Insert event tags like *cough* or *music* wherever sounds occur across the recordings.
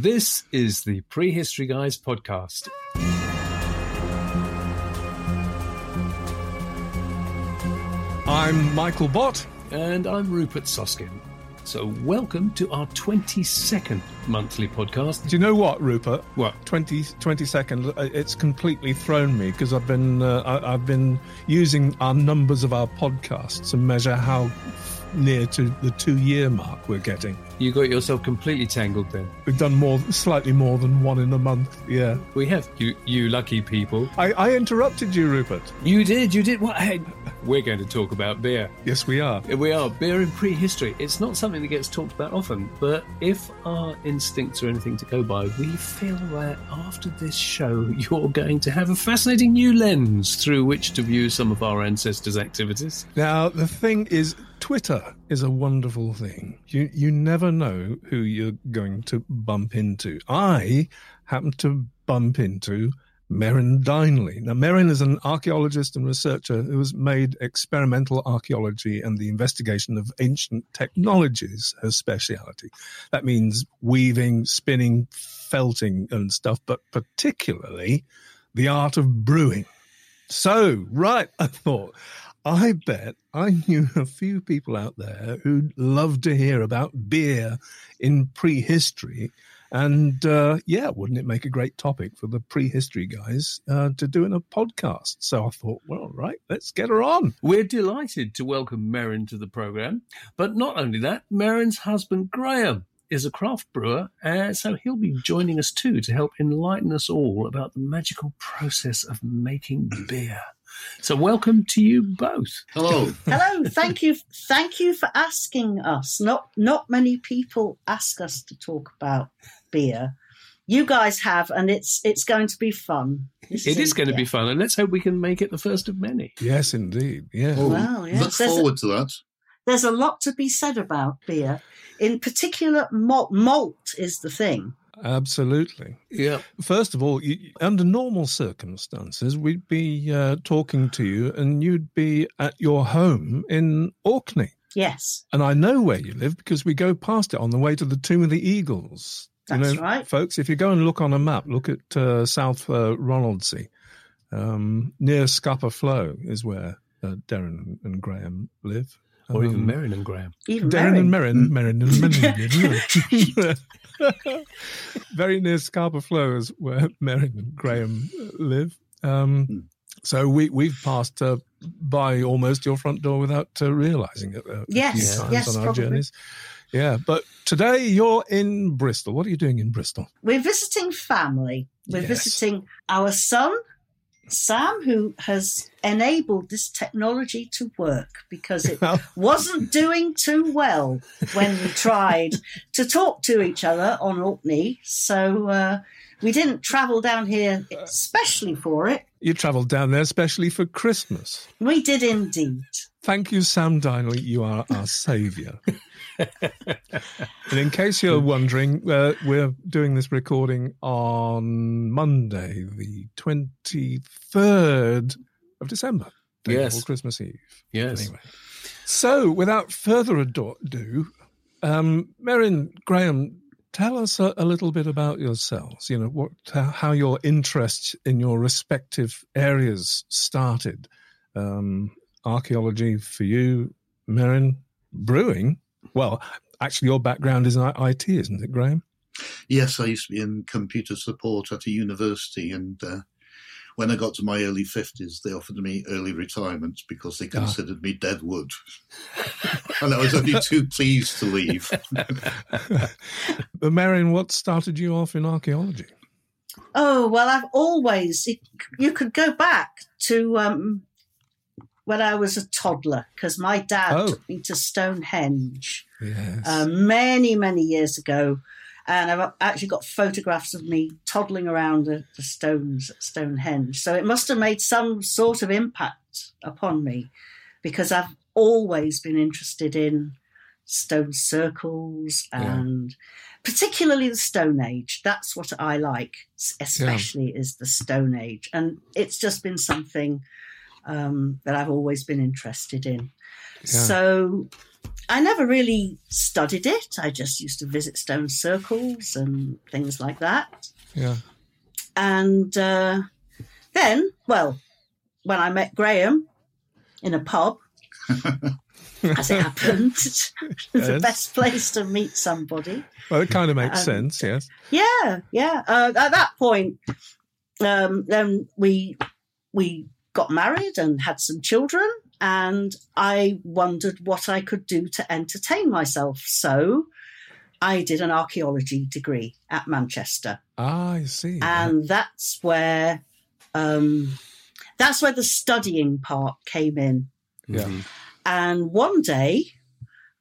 This is the Prehistory Guys podcast. I'm Michael Bott. And I'm Rupert Soskin. So, welcome to our 22nd monthly podcast. Do you know what, Rupert? What? 20, 20 seconds. uh, It's completely thrown me because I've been uh, I, I've been using our numbers of our podcasts to measure how near to the two year mark we're getting. You got yourself completely tangled then. We've done more, slightly more than one in a month. Yeah. We have. You, you lucky people. I, I interrupted you, Rupert. You did, you did. What? Hey, we're going to talk about beer. Yes, we are. We are. Beer in prehistory. It's not something that gets talked about often, but if our instincts are anything to go by, we feel that after this show, *laughs* you're going to have a fascinating new lens through which to view some of our ancestors' activities. Now the thing is, Twitter is a wonderful thing. You you never know who you're going to bump into. I happened to bump into Merryn Dineley. Now Merryn is an archaeologist and researcher who has made experimental archaeology and the investigation of ancient technologies her speciality. That means weaving, spinning, felting and stuff, but particularly the art of brewing. So, right, I thought, I bet I knew a few people out there who'd love to hear about beer in prehistory. And uh, yeah, wouldn't it make a great topic for the prehistory guys uh, to do in a podcast? So I thought, well, right, let's get her on. We're delighted to welcome Merryn to the programme. But not only that, Merryn's husband, Graham, is a craft brewer, uh, so he'll be joining us too to help enlighten us all about the magical process of making beer. So, welcome to you both. Hello. Hello, thank you, thank you for asking us. Not not many people ask us to talk about beer. You guys have, and it's it's going to be fun. This It is a- going to be fun, and let's hope we can make it the first of many. Yes, indeed. Yeah. Oh, Wow, yes. Look There's a- forward to that. There's a lot to be said about beer. In particular, malt, malt is the thing. Absolutely. Yeah. First of all, you, under normal circumstances, we'd be uh, talking to you and you'd be at your home in Orkney. Yes, And I know where you live because we go past it on the way to the Tomb of the Eagles. You That's know, right. Folks, if you go and look on a map, look at uh, South uh, Ronaldsay. Um, near Scapa Flow is where uh, Darren and Graham live. Or even Um, Merryn and Graham. even Darren and Merryn. Merryn, Merryn and Merryn. *laughs* Very near Scarborough Flow is where *laughs* Merryn and Graham live. Um, Hmm. so we we've passed uh, by almost your front door without uh, realizing it. Uh, a Yes, times yes, on our probably. journeys. Yeah, but today you're in Bristol. What are you doing in Bristol? We're visiting family. We're Yes. visiting our son, Sam, who has enabled this technology to work because it wasn't doing too well when we tried to talk to each other on Orkney. So uh, we didn't travel down here especially for it. You travelled down there especially for Christmas. We did indeed. Thank you, Sam Dineley. You are our saviour. and in case you're wondering, uh, we're doing this recording on Monday, the 23rd of December, day Yes. before Christmas Eve. Yes. Anyway. So, without further ado, um, Merryn, Graham, tell us a, a little bit about yourselves. You know, what, how, your interests in your respective areas started. Um, archaeology for you, Merryn, brewing. Well, actually, your background is in IT, isn't it, Graham? Yes, I used to be in computer support at a university, and uh, when I got to my early 50s, they offered me early retirement because they Ah. considered me dead wood. *laughs* and I was only too pleased to leave. *laughs* But Marion, what started you off in archaeology? Oh, well, I've always, you could go back to um, when I was a toddler because my dad Oh. took me to Stonehenge. Yes. um, many, many years ago. And I've actually got photographs of me toddling around the, the stones at Stonehenge. So it must have made some sort of impact upon me because I've always been interested in stone circles Yeah. and particularly the Stone Age. That's what I like, especially is the Stone Age. And it's just been something um, that I've always been interested in. Yeah. So I never really studied it. I just used to visit stone circles and things like that. Yeah. And uh, then, well, when I met Graham in a pub, *laughs* as it happened, it's *laughs* the best place to meet somebody. Well, it kind of makes Um, sense. Yes. Yeah, yeah. Uh, at that point, um, then we we got married and had some children, and I wondered what I could do to entertain myself. So I did an archaeology degree at Manchester, Ah, I see. and that's where um, that's where the studying part came in. Yeah. Mhm. And one day,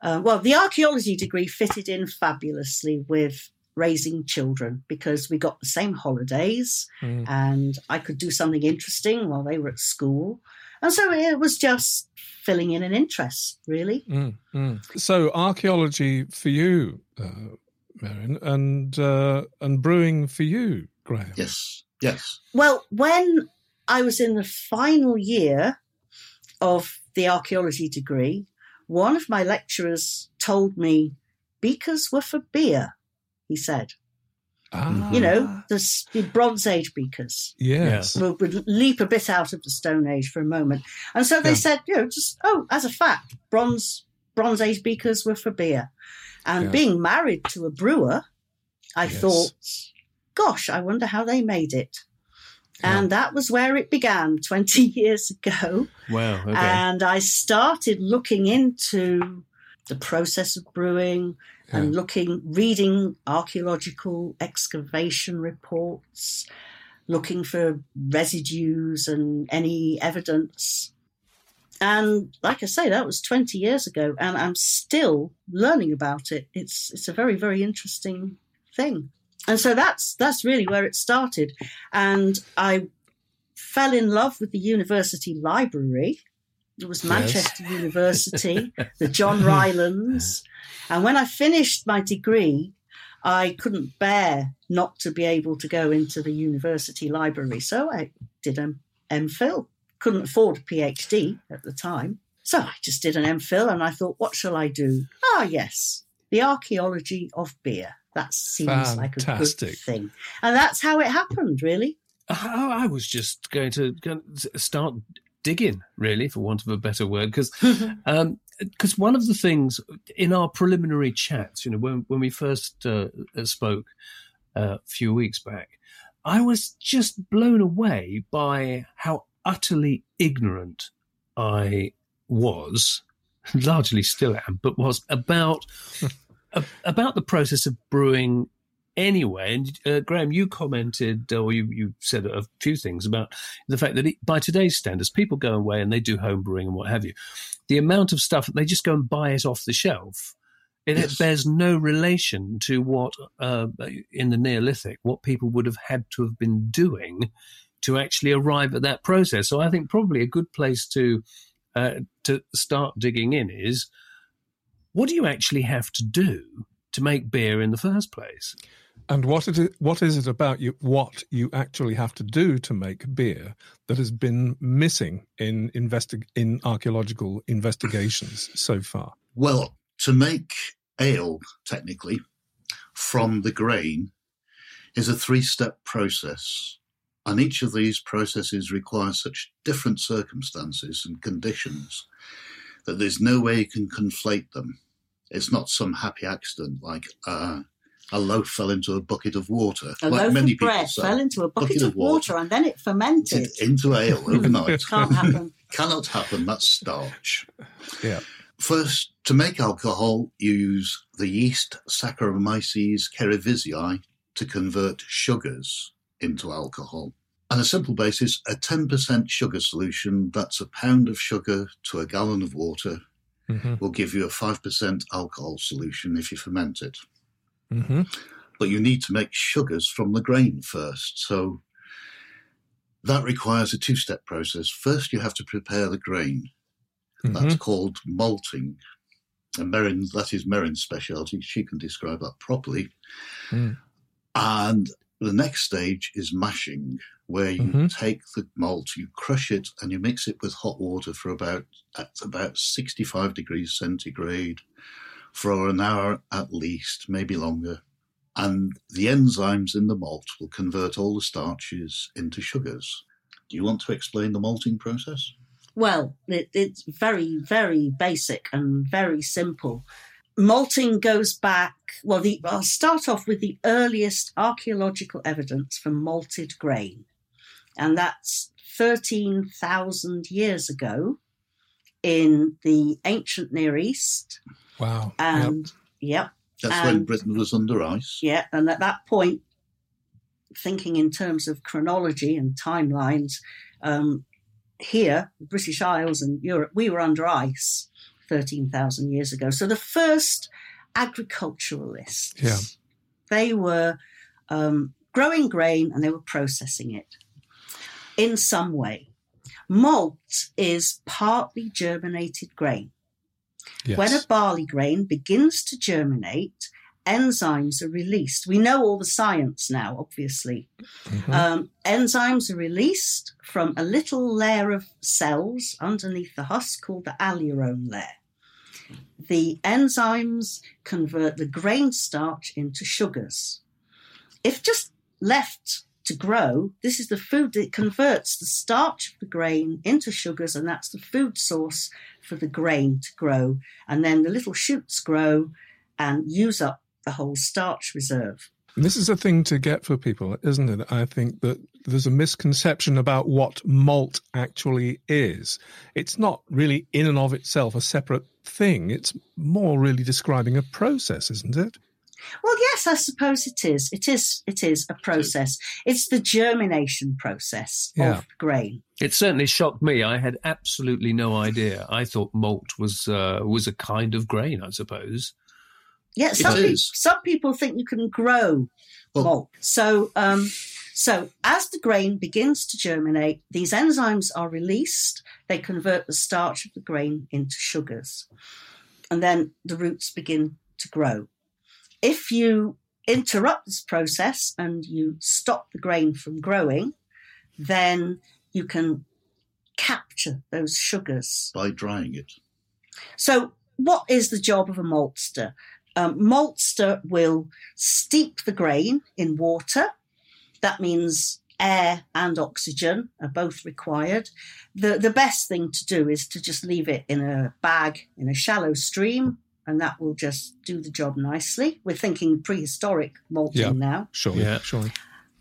uh, well, the archaeology degree fitted in fabulously with raising children because we got the same holidays Mm. and I could do something interesting while they were at school. And so it was just filling in an interest, really. Mm, mm. So archaeology for you, uh, Merryn, and uh, and brewing for you, Graham. Yes, yes. Well, when I was in the final year of the archaeology degree, one of my lecturers told me beakers were for beer, he said. Ah, You know, the, the Bronze Age beakers. Yes. We'll, we'll leap a bit out of the Stone Age for a moment. And so they Yeah. said, you know, just, oh, as a fact, bronze, bronze Age beakers were for beer. And Yeah. being married to a brewer, I Yes. thought, gosh, I wonder how they made it. Yeah. And that was where it began *laughs* 20 years ago. Wow. Okay. And I started looking into the process of brewing and looking, reading archaeological excavation reports, looking for residues and any evidence. And like I say, that was 20 years ago, and I'm still learning about it. It's it's a very very interesting thing, and so that's that's really where it started. And I fell in love with the university library. It was Yes. Manchester University, the *laughs* John Rylands, and when I finished my degree, I couldn't bear not to be able to go into the university library, so I did an MPhil couldn't afford a PhD at the time. So I just did an MPhil and I thought, what shall I do? Ah, yes, the archaeology of beer. That seems like a Fantastic. good thing. And that's how it happened, really. I was just going to start digging, really, for want of a better word, because because *laughs* one of the things in our preliminary chats, you know, when when we first uh, spoke uh, a few weeks back, I was just blown away by how utterly ignorant I was, largely still am, but was about *laughs* about the process of brewing anyway. And uh, Graham, you commented, or you, you said a few things about the fact that it, by today's standards, people go away and they do home brewing and what have you. The amount of stuff they just go and buy it off the shelf. It Yes. bears no relation to what uh, in the Neolithic, what people would have had to have been doing to actually arrive at that process. So I think probably a good place to uh, to start digging in is what do you actually have to do to make beer in the first place? And what it is, what is it about you? What you actually have to do to make beer that has been missing in investi- in archaeological investigations so far? Well, to make ale, technically, from the grain is a three step process. And each of these processes requires such different circumstances and conditions that there's no way you can conflate them. It's not some happy accident like uh, a loaf fell into a bucket of water. A like loaf many of bread say. fell into a bucket, Bucket of of water, water. and then it fermented. Into ale *laughs* overnight. Can't happen. *laughs* Cannot happen. That's starch. Yeah. First, to make alcohol, you use the yeast Saccharomyces cerevisiae to convert sugars into alcohol. On a simple basis, a 10% sugar solution, that's a pound of sugar to a gallon of water, hmm will give you a 5% alcohol solution if you ferment it. Hmm But you need to make sugars from the grain first. So that requires a two step process. First, you have to prepare the grain. That's called malting. And Merryn, that is Merryn's specialty. She can describe that properly. Mm. And the next stage is mashing. where you Mhm. take the malt, you crush it, and you mix it with hot water for about at about 65 degrees centigrade for an hour at least, maybe longer. And the enzymes in the malt will convert all the starches into sugars. Do you want to explain the malting process? Well, it, it's very, very basic and very simple. Malting goes back, well, the, I'll start off with the earliest archaeological evidence for malted grain, and that's 13,000 years ago in the ancient Near East. Wow. And, yep, That's when Britain was under ice. yeah, and at that point, thinking in terms of chronology and timelines, um, here, the British Isles and Europe, we were under ice 13,000 years ago. So the first agriculturalists, Yeah. they were um, growing grain and they were processing it in some way. Malt is partly germinated grain. Yes. When a barley grain begins to germinate, enzymes are released. We know all the science now, obviously. Mhm. Um, enzymes are released from a little layer of cells underneath the husk called the aleurone layer. The enzymes convert the grain starch into sugars. If just left to grow, this is the food that converts the starch of the grain into sugars, and that's the food source for the grain to grow. And then the little shoots grow and use up the whole starch reserve. This is a thing to get for people, isn't it? I think that there's a misconception about what malt actually is. It's not really in and of itself a separate thing. It's more really describing a process, isn't it? Well, yes, I suppose it is. It is. It is a process. It's the germination process Yeah. of grain. It certainly shocked me. I had absolutely no idea. I thought malt was uh, was a kind of grain, I suppose. Yeah, some, is. some people think you can grow Well- malt. So, um, so as the grain begins to germinate, these enzymes are released. They convert the starch of the grain into sugars, and then the roots begin to grow. If you interrupt this process and you stop the grain from growing, then you can capture those sugars by drying it. so, what is the job of a maltster? Um, maltster will steep the grain in water. That means air and oxygen are both required. The, the best thing to do is to just leave it in a bag in a shallow stream, and that will just do the job nicely. We're thinking prehistoric malting Yeah. now. Sure, Yeah. surely.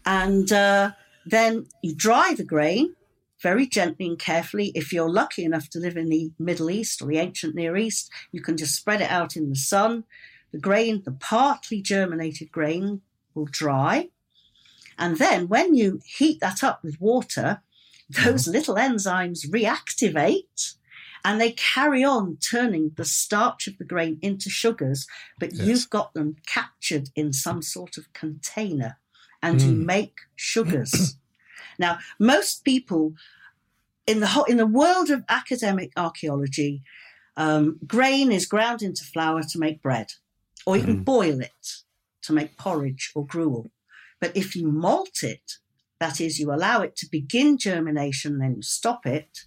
And uh, then you dry the grain very gently and carefully. If you're lucky enough to live in the Middle East or the ancient Near East, you can just spread it out in the sun. The grain, the partly germinated grain, will dry. And then when you heat that up with water, those little enzymes reactivate and they carry on turning the starch of the grain into sugars, but Yes. you've got them captured in some sort of container and you Mm. make sugars. *clears throat* now, most people in the whole, in the world of academic archaeology, um, grain is ground into flour to make bread, or you can boil it to make porridge or gruel. But if you malt it, that is, you allow it to begin germination, then you stop it.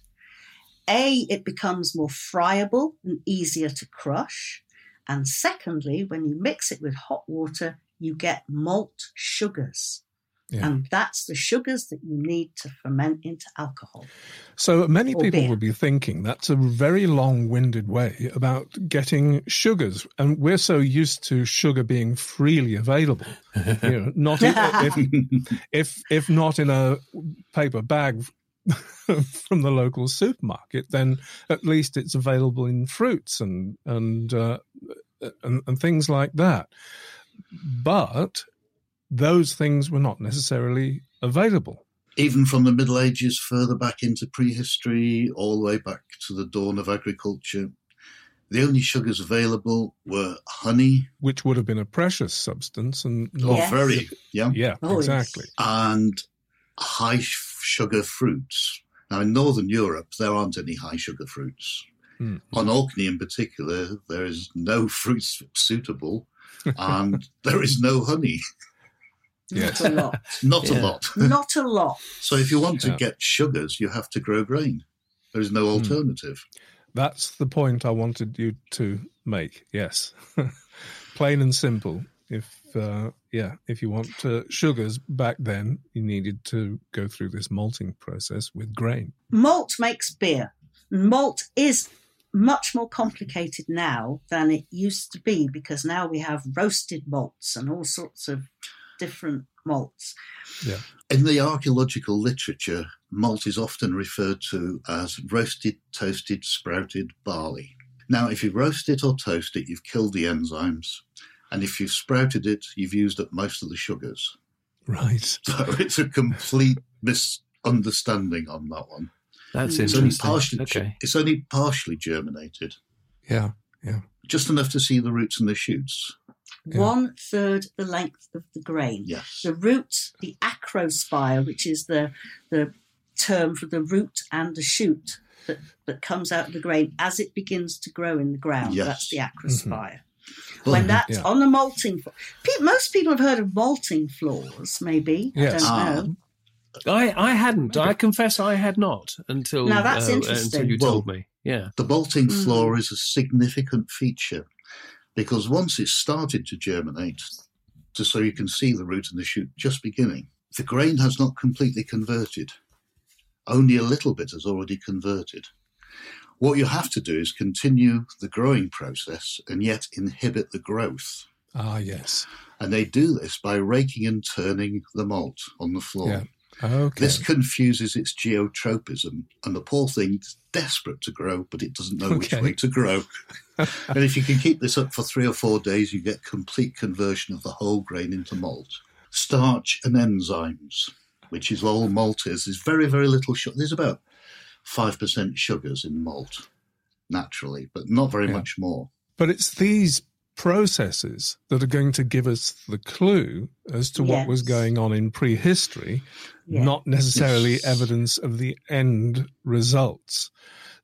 A, it becomes more friable and easier to crush. And secondly, when you mix it with hot water, you get malt sugars. Yeah. And that's the sugars that you need to ferment into alcohol. So many people beer. would be thinking that's a very long-winded way about getting sugars, and we're so used to sugar being freely available. you know, not in, if, *laughs* if if not in a paper bag *laughs* from the local supermarket, then at least it's available in fruits and and uh, and, and things like that. But those things were not necessarily available. Even from the Middle Ages further back into prehistory, all the way back to the dawn of agriculture, the only sugars available were honey, which would have been a precious substance and or Yes. very, yeah, yeah Oh, yes. exactly and high sh- sugar fruits. Now, in Northern Europe, there aren't any high sugar fruits. Hmm. On Orkney, in particular, there is no *laughs* fruits suitable, and there is no honey. Yes. Not a lot. Not Yeah. a lot. *laughs* Not a lot. So if you want to Yeah. get sugars, you have to grow grain. There is no Hmm. alternative. That's the point I wanted you to make. Yes, *laughs* plain and simple. If uh, yeah, if you want uh, sugars back then, you needed to go through this malting process with grain. Malt makes beer. Malt is much more complicated now than it used to be because now we have roasted malts and all sorts of different malts. Yeah. In the archaeological literature, malt is often referred to as roasted, toasted, sprouted barley. Now, if you roast it or toast it, you've killed the enzymes. And if you've sprouted it, you've used up most of the sugars. Right. *laughs* So it's a complete misunderstanding on that one. That's It's It's only interesting. partially, Okay. it's only partially germinated, Yeah. Yeah. Just enough to see the roots and the shoots. Yeah. One third the length of the grain. Yes. The root, the acrospire, which is the the term for the root and the shoot that, that comes out of the grain as it begins to grow in the ground. Yes. That's the acrospire. Well, mm-hmm. When that's yeah. on the malting floor, Pe- most people have heard of malting floors, maybe. Yes. I don't know. Ah, I, I hadn't. I confess I had not until Now, that's uh, interesting. until you Well- told me. Yeah. The malting Mm. floor is a significant feature because once it's started to germinate, just so you can see the root and the shoot just beginning, the grain has not completely converted. Only a little bit has already converted. What you have to do is continue the growing process and yet inhibit the growth. Ah, yes. And they do this by raking and turning the malt on the floor. Yeah. Okay. This confuses its geotropism, and the poor thing's desperate to grow, but it doesn't know which way to grow. *laughs* and if you can keep this up for three or four days, you get complete conversion of the whole grain into malt. Starch and enzymes, which is all malt is, is very, very little sugar. There's about 5% sugars in malt, naturally, but not very Yeah. much more. But it's these processes that are going to give us the clue as to what was going on in prehistory, Yeah. not necessarily Yes. evidence of the end results.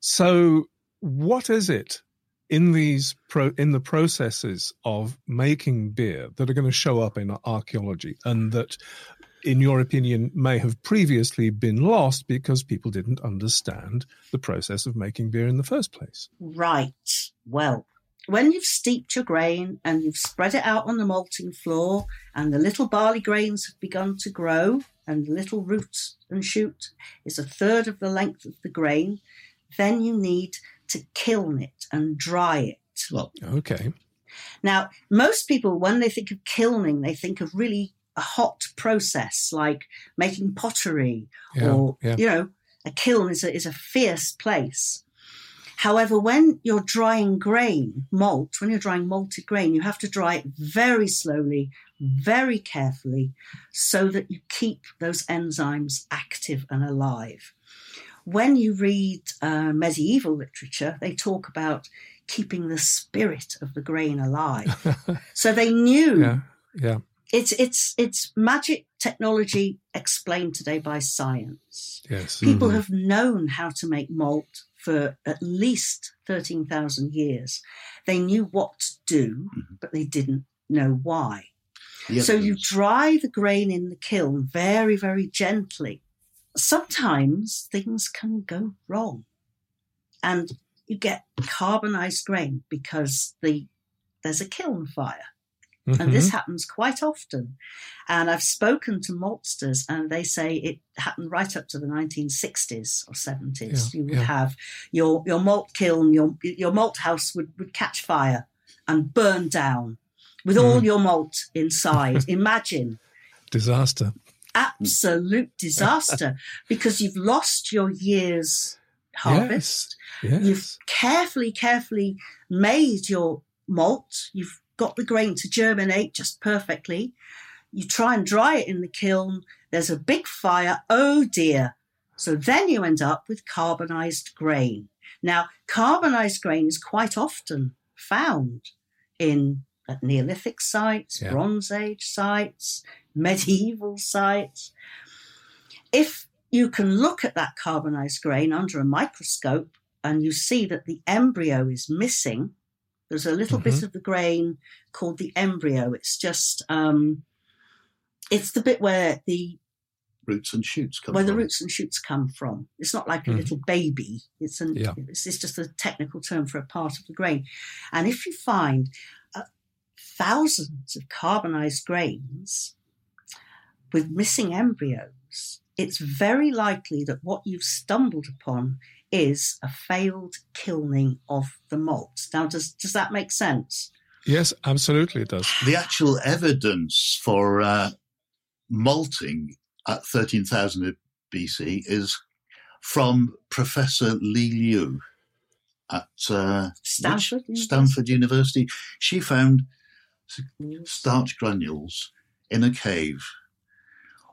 So, what is it in these pro- in the processes of making beer that are going to show up in archaeology and that in your opinion may have previously been lost because people didn't understand the process of making beer in the first place Right. Well, when you've steeped your grain and you've spread it out on the malting floor, and the little barley grains have begun to grow, and the little root and shoot is a third of the length of the grain, then you need to kiln it and dry it. Well, okay Now, most people, when they think of kilning, they think of really a hot process like making pottery yeah or yeah. you know a kiln is a, is a fierce place. However when you're drying grain malt when you're drying malted grain you have to dry it very slowly very carefully so that you keep those enzymes active and alive. When you read uh, medieval literature they talk about keeping the spirit of the grain alive. *laughs* So they knew yeah yeah it's it's it's magic technology explained today by science. yes People Mhm. have known how to make malt for at least thirteen thousand years. They knew what to do, Mhm. but they didn't know why. the So you dry the grain in the kiln very very gently. Sometimes things can go wrong, and you get carbonized grain because the there's a kiln fire. And this happens quite often. And I've spoken to maltsters, and they say it happened right up to the 1960s or 70s. Yeah, you would yeah. have your, your malt kiln, your, your malt house would, would catch fire and burn down with all Mm. your malt inside. *laughs* Imagine disaster absolute disaster *laughs* because you've lost your year's harvest. yes You've carefully, carefully made your malt. You've got the grain to germinate just perfectly. You try and dry it in the kiln. There's a big fire. Oh dear. So then you end up with carbonized grain. Now, carbonized grain is quite often found in at Neolithic sites, Yeah. Bronze Age sites, medieval sites. If you can look at that carbonized grain under a microscope and you see that the embryo is missing, there's a little bit Mhm. of the grain called the embryo. It's just um, It's the bit where the Roots and shoots come where the from. roots and shoots come from. It's not like a Mhm. little baby. It's an Yeah. it's, it's just a technical term for a part of the grain. And if you find uh, thousands of carbonized grains with missing embryos, it's very likely that what you've stumbled upon is a failed kilning of the malt. Now, does does that make sense? Yes, absolutely it does. The actual evidence for uh, malting at 13,000 BC is from Professor Li Liu at uh, which- Stanford. University? Stanford University. She found starch granules in a cave,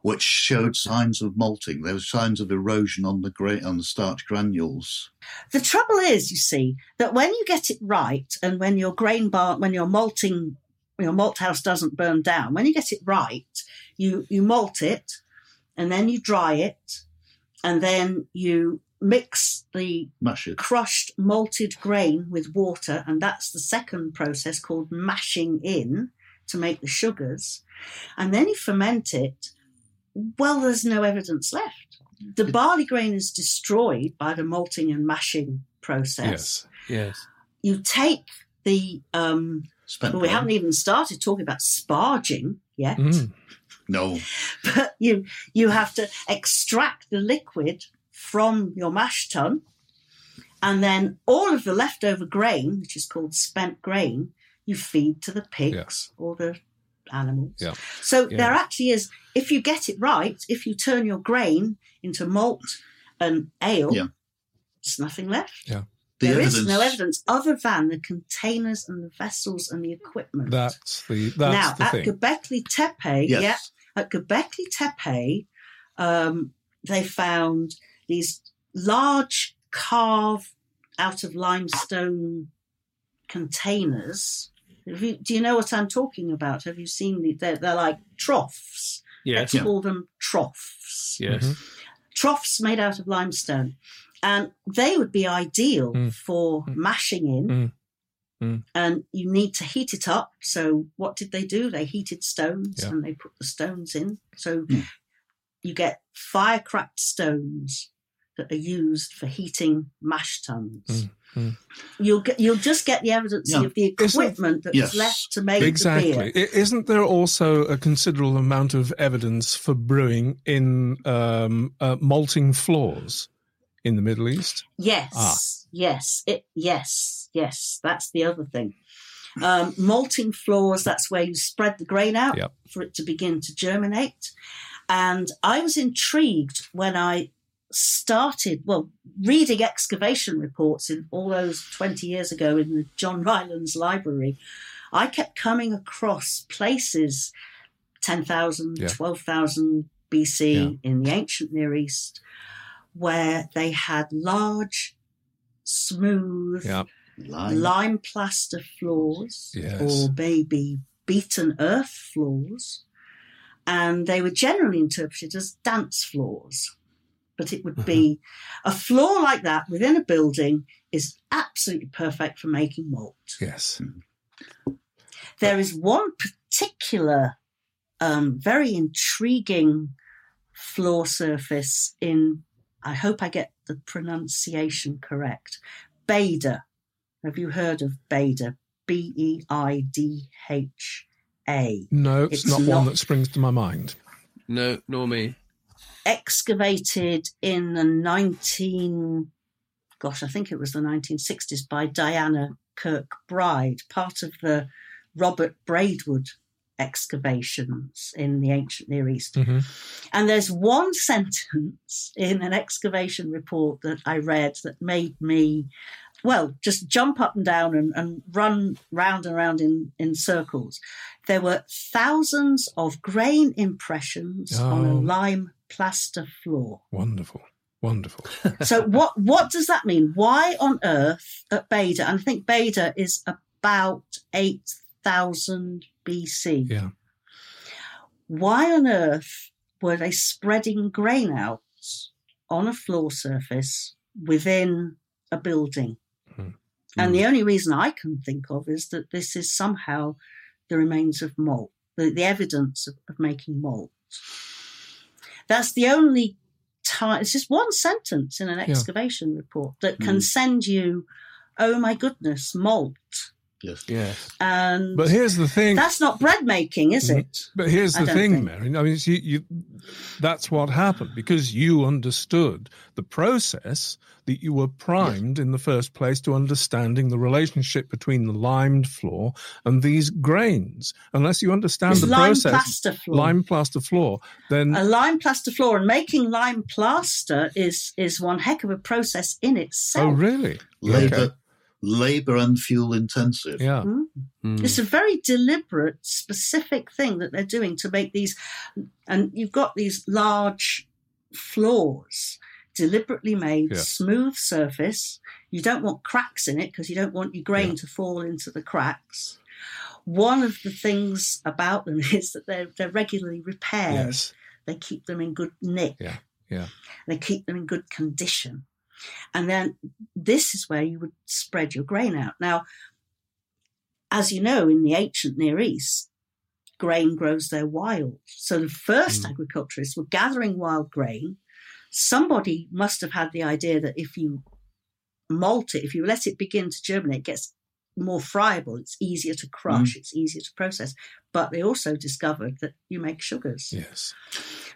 which showed signs of malting. There were signs of erosion on the gra- on the starch granules. The trouble is, you see, that when you get it right, and when your grain bar, when your malting, your malt house doesn't burn down, when you get it right, you you malt it, and then you dry it, and then you mix the crushed malted grain with water, and that's the second process called mashing in to make the sugars, and then you ferment it. Well, there's no evidence left. The barley grain is destroyed by the malting and mashing process. Yes. Yes. You take the um, well, we haven't even started talking about sparging yet, Mm. No, *laughs* but you you have to extract the liquid from your mash tun, and then all of the leftover grain, which is called spent grain, you feed to the pigs Yes. or the animals. Yeah. So Yeah. there actually is, if you get it right, if you turn your grain into malt and ale, Yeah. there's nothing left. the There is evidence. no evidence other than the containers and the vessels and the equipment. That's the that's now, the at thing. Göbekli Tepe, Yes. yeah, at Göbekli Tepe, um, they found these large carved out of limestone containers. Have you, do you know what I'm talking about? Have you seen the, they're, they're like troughs. Yes. Let's call them troughs. Yes. Mhm. Troughs made out of limestone. And they would be ideal Mm. for Mm. mashing in. Mm. Mm. And you need to heat it up. So what did they do? They heated stones Yeah. and they put the stones in. So Mm. you get fire-cracked stones that are used for heating mash tuns. Mm. You'll get, you'll just get the evidence Yeah. of the equipment that's Yes. left to make the Exactly. beer. Isn't there also a considerable amount of evidence for brewing in um, uh, malting floors in the Middle East? Yes, Ah. yes, it, yes, yes. That's the other thing. Um, malting floors, that's where you spread the grain out Yep. for it to begin to germinate. And I was intrigued when I started, well, reading excavation reports in all those 20 years ago in the John Rylands library. I kept coming across places 10,000, Yeah. 12,000 BC Yeah. in the ancient Near East where they had large, smooth, Yeah. Lime. lime plaster floors Yes. or maybe beaten earth floors. And they were generally interpreted as dance floors. But it would be a floor like that within a building is absolutely perfect for making malt. Yes. There is one particular, um, very intriguing floor surface in, I hope I get the pronunciation correct, Beidha. Have you heard of Beidha? B E I D H A. No, it's, It's not, not- one that springs to my mind. No, nor me. Excavated in the 19, gosh, I think it was the 1960s by Diana Kirkbride, part of the Robert Braidwood excavations in the ancient Near East. hmm And there's one sentence in an excavation report that I read that made me, well, just jump up and down and, and run round and round in, in circles. There were thousands of grain impressions on a Oh. lime plaster floor. Wonderful. Wonderful. *laughs* So what what does that mean? Why on earth at Beidha? And I think Beidha is about eight thousand BC. Yeah. Why on earth were they spreading grain out on a floor surface within a building? Mhm. And the only reason I can think of is that this is somehow the remains of malt. the, the evidence of, of making malt. That's the only time, it's just one sentence in an excavation report that can Mm. send you, oh my goodness, malt. Yes. Yes. And But here's the thing. that's not bread making, is Mhm. it? But here's the thing, think. Mary. I mean, you, you, that's what happened because you understood the process that you were primed in the first place to understanding the relationship between the limed floor and these grains. Unless you understand It's the lime process, plaster floor. lime plaster floor, then a lime plaster floor and making lime plaster is is one heck of a process in itself. oh really? Labor, Okay. Labor and fuel intensive. Yeah. Mm. It's a very deliberate, specific thing that they're doing to make these, and you've got these large floors deliberately made, Yeah. smooth surface. You don't want cracks in it because you don't want your grain Yeah. to fall into the cracks. One of the things about them *laughs* is that they're they're regularly repaired. Yes. They keep them in good nick. Yeah, yeah. They keep them in good condition. And then this is where you would spread your grain out. Now, as you know, in the ancient Near East, grain grows there wild. So the first Mm. agriculturists were gathering wild grain. Somebody must have had the idea that if you malt it, if you let it begin to germinate, it gets more friable, it's easier to crush, it's easier to process. But they also discovered that you make sugars. Yes.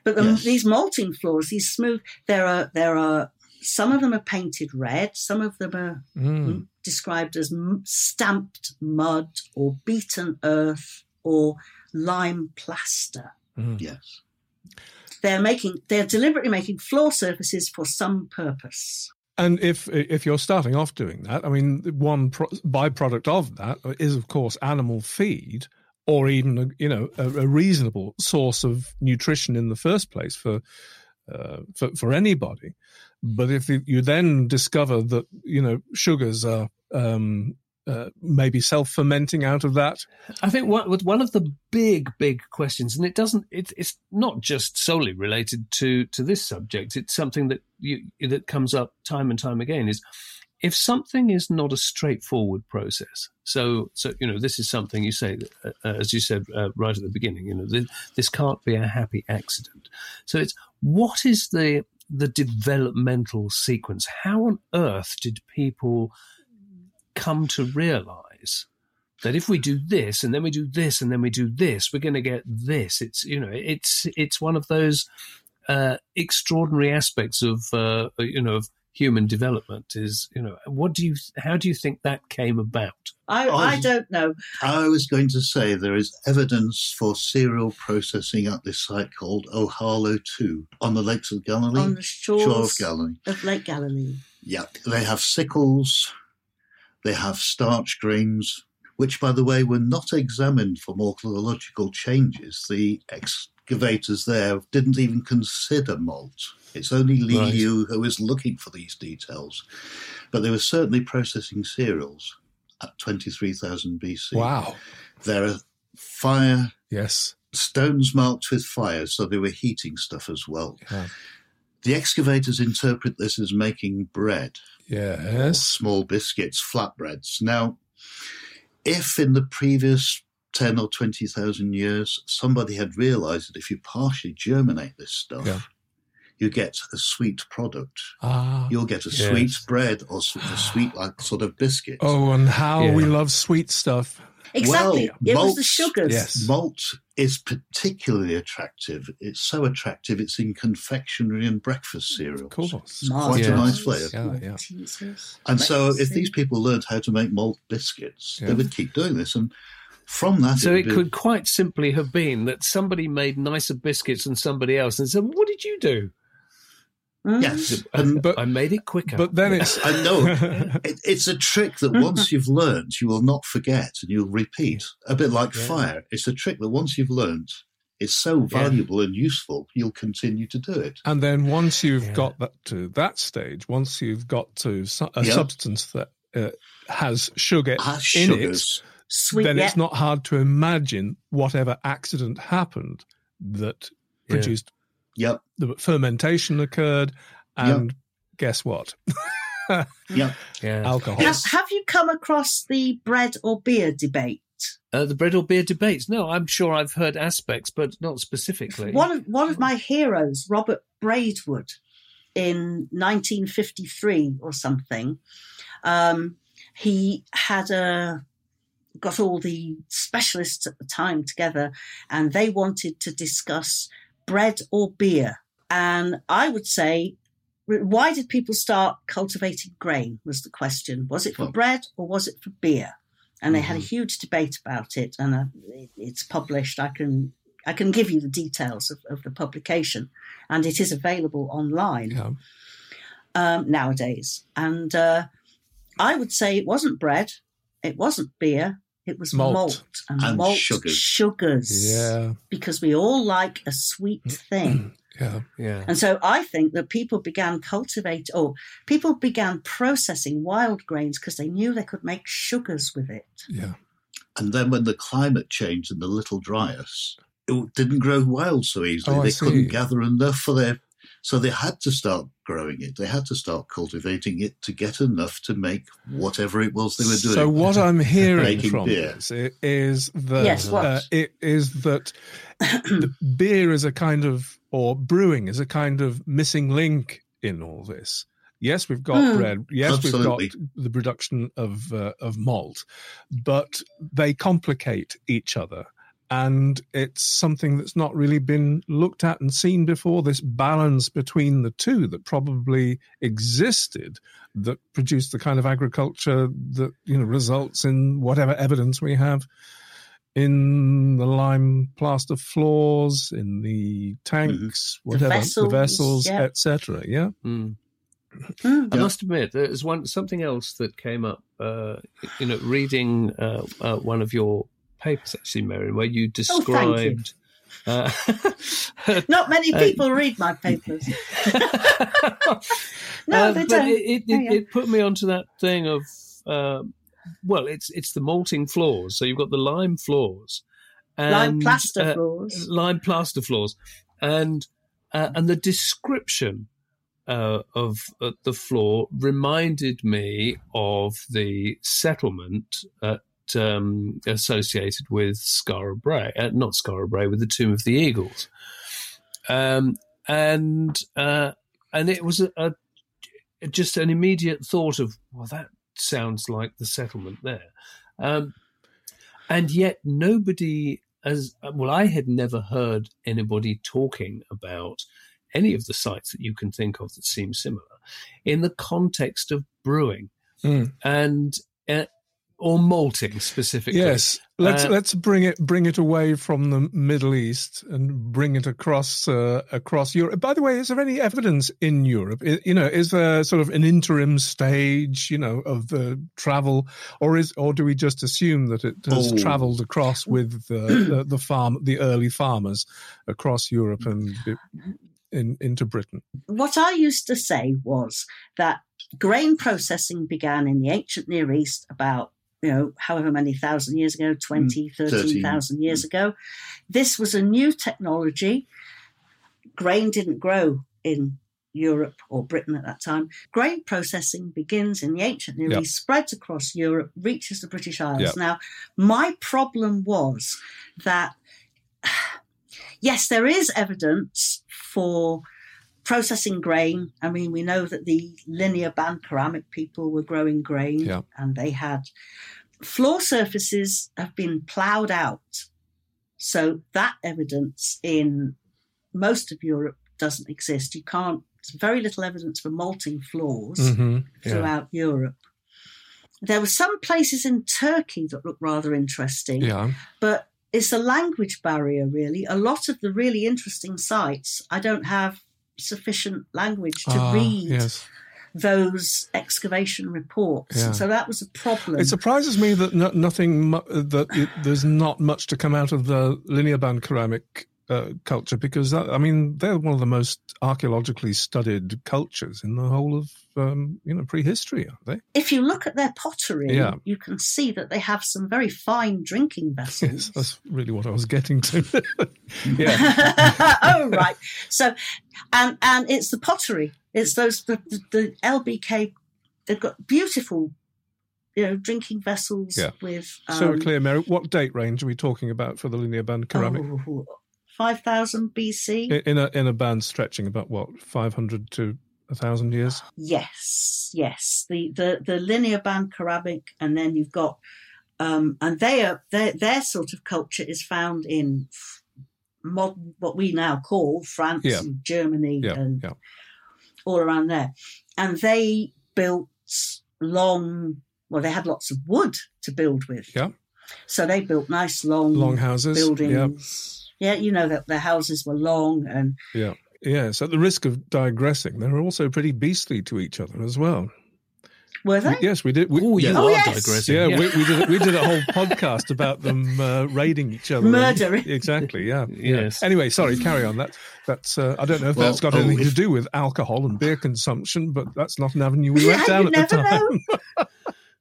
But the, Yes. these malting floors, these smooth, there are there are some of them are painted red, some of them are Mm. described as m- stamped mud or beaten earth or lime plaster. Mm. Yes. They're making they're deliberately making floor surfaces for some purpose. And if if you're starting off doing that, I mean, one pro- byproduct of that is, of course, animal feed, or even a, you know a, a reasonable source of nutrition in the first place for uh, for for anybody. But if you- then discover that you know sugars are um, uh, maybe self fermenting out of that, I think one, one of the big, big questions, and it doesn't, it, it's not just solely related to to this subject. It's something that you that comes up time and time again. Is if something is not a straightforward process. So, so you know, this is something you say, uh, as you said uh, right at the beginning. You know, this, this can't be a happy accident. So, it's what is the the developmental sequence? How on earth did people come to realize that if we do this and then we do this and then we do this, we're going to get this. It's you know, it's it's one of those uh, extraordinary aspects of uh, you know of human development. Is you know, what do you how do you think that came about? I, Oh, I don't know. I was going to say there is evidence for cereal processing at this site called Ohalo 2 on the lakes of Galilee. On the shores Shore of Galilee. of Lake Galilee. Yeah, they have sickles, they have starch grains, which, by the way, were not examined for morphological changes. The excavators there didn't even consider malt. It's only Li Right. Yu who is looking for these details. But they were certainly processing cereals at 23,000 BC. wow, There are fire yes, stones marked with fire, so they were heating stuff as well. Yeah. The excavators interpret this as making bread yes, small biscuits, flatbreads. Now, if in the previous 10 or 20,000 years somebody had realized that if you partially germinate this stuff, Yeah. You get a sweet product. ah. You'll get a Yes. sweet bread or s- a sweet like sort of biscuit. Oh, and how Yeah. we love sweet stuff. Exactly. Well, it was the sugars. Yes. Malt is particularly attractive. It's so attractive, it's in confectionery and breakfast cereals. Of course. It's quite Yeah. a nice flavour. Yeah, yeah. And so, if these people learned how to make malt biscuits, Yeah. they would keep doing this. And from that, So would it be- could quite simply have been that somebody made nicer biscuits than somebody else and said, "What did you do?" Mm. Yes, I, and But- I made it quicker. But then it's I know *laughs* it, it's a trick that once *laughs* you've learned, you will not forget and you'll repeat. A bit like Yeah. fire. It's a trick that once you've learned, it's so Yeah. valuable and useful, you'll continue to do it. And then once you've Yeah. got that to that stage, once you've got to su- a Yeah. substance that uh, has sugar Has in sugars. Sweet. it, then yeah. it's not hard to imagine whatever accident happened that Yeah. produced Yep, the fermentation occurred, and guess what? *laughs* yep. yeah. Alcohol. Have, have you come across the bread or beer debate Uh, the bread or beer debates. No, I'm sure I've heard aspects, but not specifically. One of one of my heroes, Robert Braidwood, in 1953 or something, um, he had a got all the specialists at the time together, and they wanted to discuss bread or beer. And I would say why did people start cultivating grain was the question was it for Well- bread or was it for beer and they had a Mhm. huge debate about it and uh, it, it's published i can i can give you the details of, of the publication and it is available online Yeah. um, nowadays and uh, i would say it wasn't bread it wasn't beer it was Malt. malt, and, And malt sugars. sugars Yeah. because we all like a sweet mm. thing mm. Yeah. yeah. and so I think that people began cultivate or people began processing wild grains because they knew they could make sugars with it. Yeah. And then when the climate changed and the little dryas, it didn't grow wild so easily. Oh, I they see. couldn't gather enough for their. So they had to start growing it. They had to start cultivating it to get enough to make whatever it was they were doing. So what I'm hearing *laughs* from beer. this is that Yes, uh, it is that the beer is a kind of or brewing is a kind of missing link in all this. Yes, we've got Hmm. bread. Yes, Absolutely. we've got the production of uh, of malt, but they complicate each other, and it's something that's not really been looked at and seen before. This balance between the two that probably existed that produced the kind of agriculture that you know results in whatever evidence we have in the lime plaster floors, in the tanks, whatever the vessels, vessels, yeah. etc. Yeah. Mm. Mm. I Yeah. must admit, there's one something else that came up. Uh, you know, reading uh, uh, one of your papers, actually, Merryn, where you Oh, described. uh, *laughs* Not many Uh, people read my papers. *laughs* No, Uh, they don't. It, it, Oh, it, it put me onto that thing of, um, well, it's it's the malting floors. So you've got the lime floors, and, Lime plaster uh, floors. lime plaster floors, and uh, and the description uh, of uh, the floor reminded me of the settlement at, um, associated with Brae, uh, not Brae, with the Tomb of the Eagles, um, and uh, and it was a, a just an immediate thought of well that sounds like the settlement there. Um, and yet nobody as well i had never heard anybody talking about any of the sites that you can think of that seem similar in the context of brewing. Mm. and uh, or malting specifically Yes, let's Uh, let's bring it bring it away from the Middle East and bring it across uh, across Europe. By the way, is there any evidence in Europe? I- you know, is there sort of an interim stage, you know, of the travel, or is or do we just assume that it has Oh. travelled across with uh, the, the farm, the early farmers across Europe and in, into Britain? What I used to say was that grain processing began in the ancient Near East about you know, however many thousand years ago, mm, 20, 13,000 mm. years ago. This was a new technology. Grain didn't grow in Europe or Britain at that time. Grain processing begins in the ancient Near Yep. East, spreads across Europe, reaches the British Isles. Yep. Now, my problem was that, *sighs* yes, there is evidence for processing grain. I mean, we know that the linear band ceramic people were growing grain Yeah. and they had floor surfaces have been ploughed out. So that evidence in most of Europe doesn't exist. You can't, there's very little evidence for malting floors Mm-hmm. Yeah. throughout Europe. There were some places in Turkey that looked rather interesting, Yeah. but it's a language barrier, really. A lot of the really interesting sites, I don't have sufficient language to Ah, read Yes. those excavation reports. Yeah. So that was a problem. It surprises me that no, nothing mu- that it, there's not much to come out of the linear band ceramic uh, culture because that, I mean they're one of the most archaeologically studied cultures in the whole of um, you know prehistory, aren't they? if you look at their pottery, Yeah. you can see that they have some very fine drinking *laughs* Yes, vessels. that's really what I was getting to. *laughs* yeah, *laughs* oh right. So, and and it's the pottery. It's those the, the, the LBK. They've got beautiful you know, drinking vessels Yeah. with. so um, clear, Merryn. What date range are we talking about for the linear band ceramic? oh, 5000 BC. In a in a band stretching about what five hundred to a thousand years. Yes, yes. The the the linear band ceramic, and then you've got, um, and they are their their sort of culture is found in modern what we now call France Yeah. and Germany Yeah, and yeah. all around there, and they built long. Well, they had lots of wood to build with. Yeah. So they built nice long Long houses. buildings. Yeah, you know that the houses were long and Yeah. Yes. At the risk of digressing, they're also pretty beastly to each other as well. were they? Yes, we did. We, Oh, you Yeah. are Oh, yes. digressing. yeah, We, we did. We did a whole podcast about them uh, raiding each other. Murdering. *laughs* Exactly. Yeah. yeah. Yes. Anyway, sorry. Carry on. That that's. Uh, I don't know if Well, that's got oh, anything to do with alcohol and beer consumption, but that's not an avenue we Yeah, went down you at the never time. *laughs*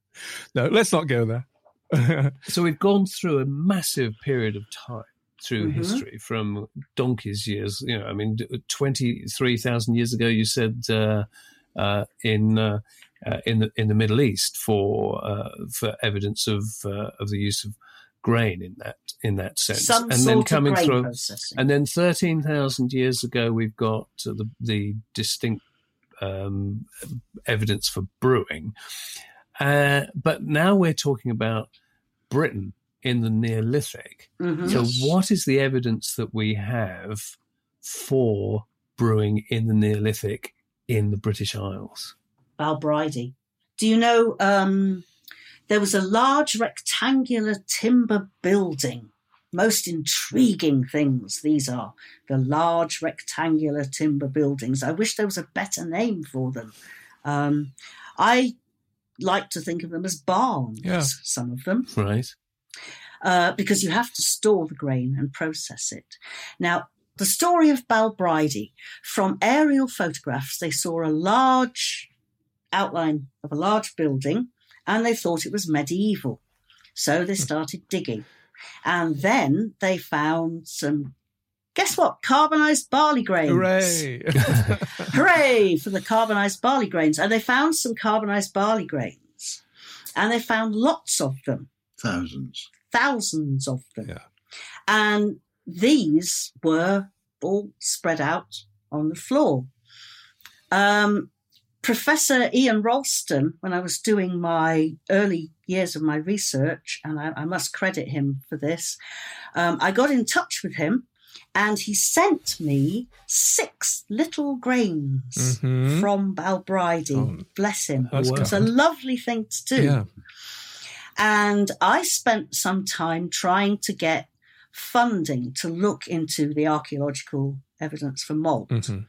*laughs* no, let's not go there. So we've gone through a massive period of time through Mhm. history from donkey's years. You know, I mean, twenty three thousand years ago, you said uh, uh, in uh, uh, in the in the Middle East for uh, for evidence of uh, of the use of grain in that in that sense, Some and sort then of coming grain through. processing. And then 13,000 years ago, we've got uh, the, the distinct um, evidence for brewing. Uh, but now we're talking about Britain in the Neolithic. Mhm. So, Yes. what is the evidence that we have for brewing in the Neolithic in the British Isles? Balbridi. Do you know um, there was a large rectangular timber building? Most intriguing things these are the large rectangular timber buildings. I wish there was a better name for them. Um, I like to think of them as barns, Yeah. some of them. Right. Uh, because you have to store the grain and process it. Now, the story of Balbridi, from aerial photographs, they saw a large outline of a large building and they thought it was medieval. So they started digging. And then they found some, guess what? Carbonized barley grains. Hooray! *laughs* Hooray *laughs* for the carbonized barley grains. And they found some carbonized barley grains. And they found lots of them Thousands. thousands of them. Yeah. And these were all spread out on the floor. Um, Professor Ian Ralston, when I was doing my early years of my research, and I, I must credit him for this, um, I got in touch with him and he sent me six little grains Mhm. from Balbridi. Oh, Bless him. It was a lovely thing to do. Yeah. And I spent some time trying to get funding to look into the archaeological evidence for malt. Mhm.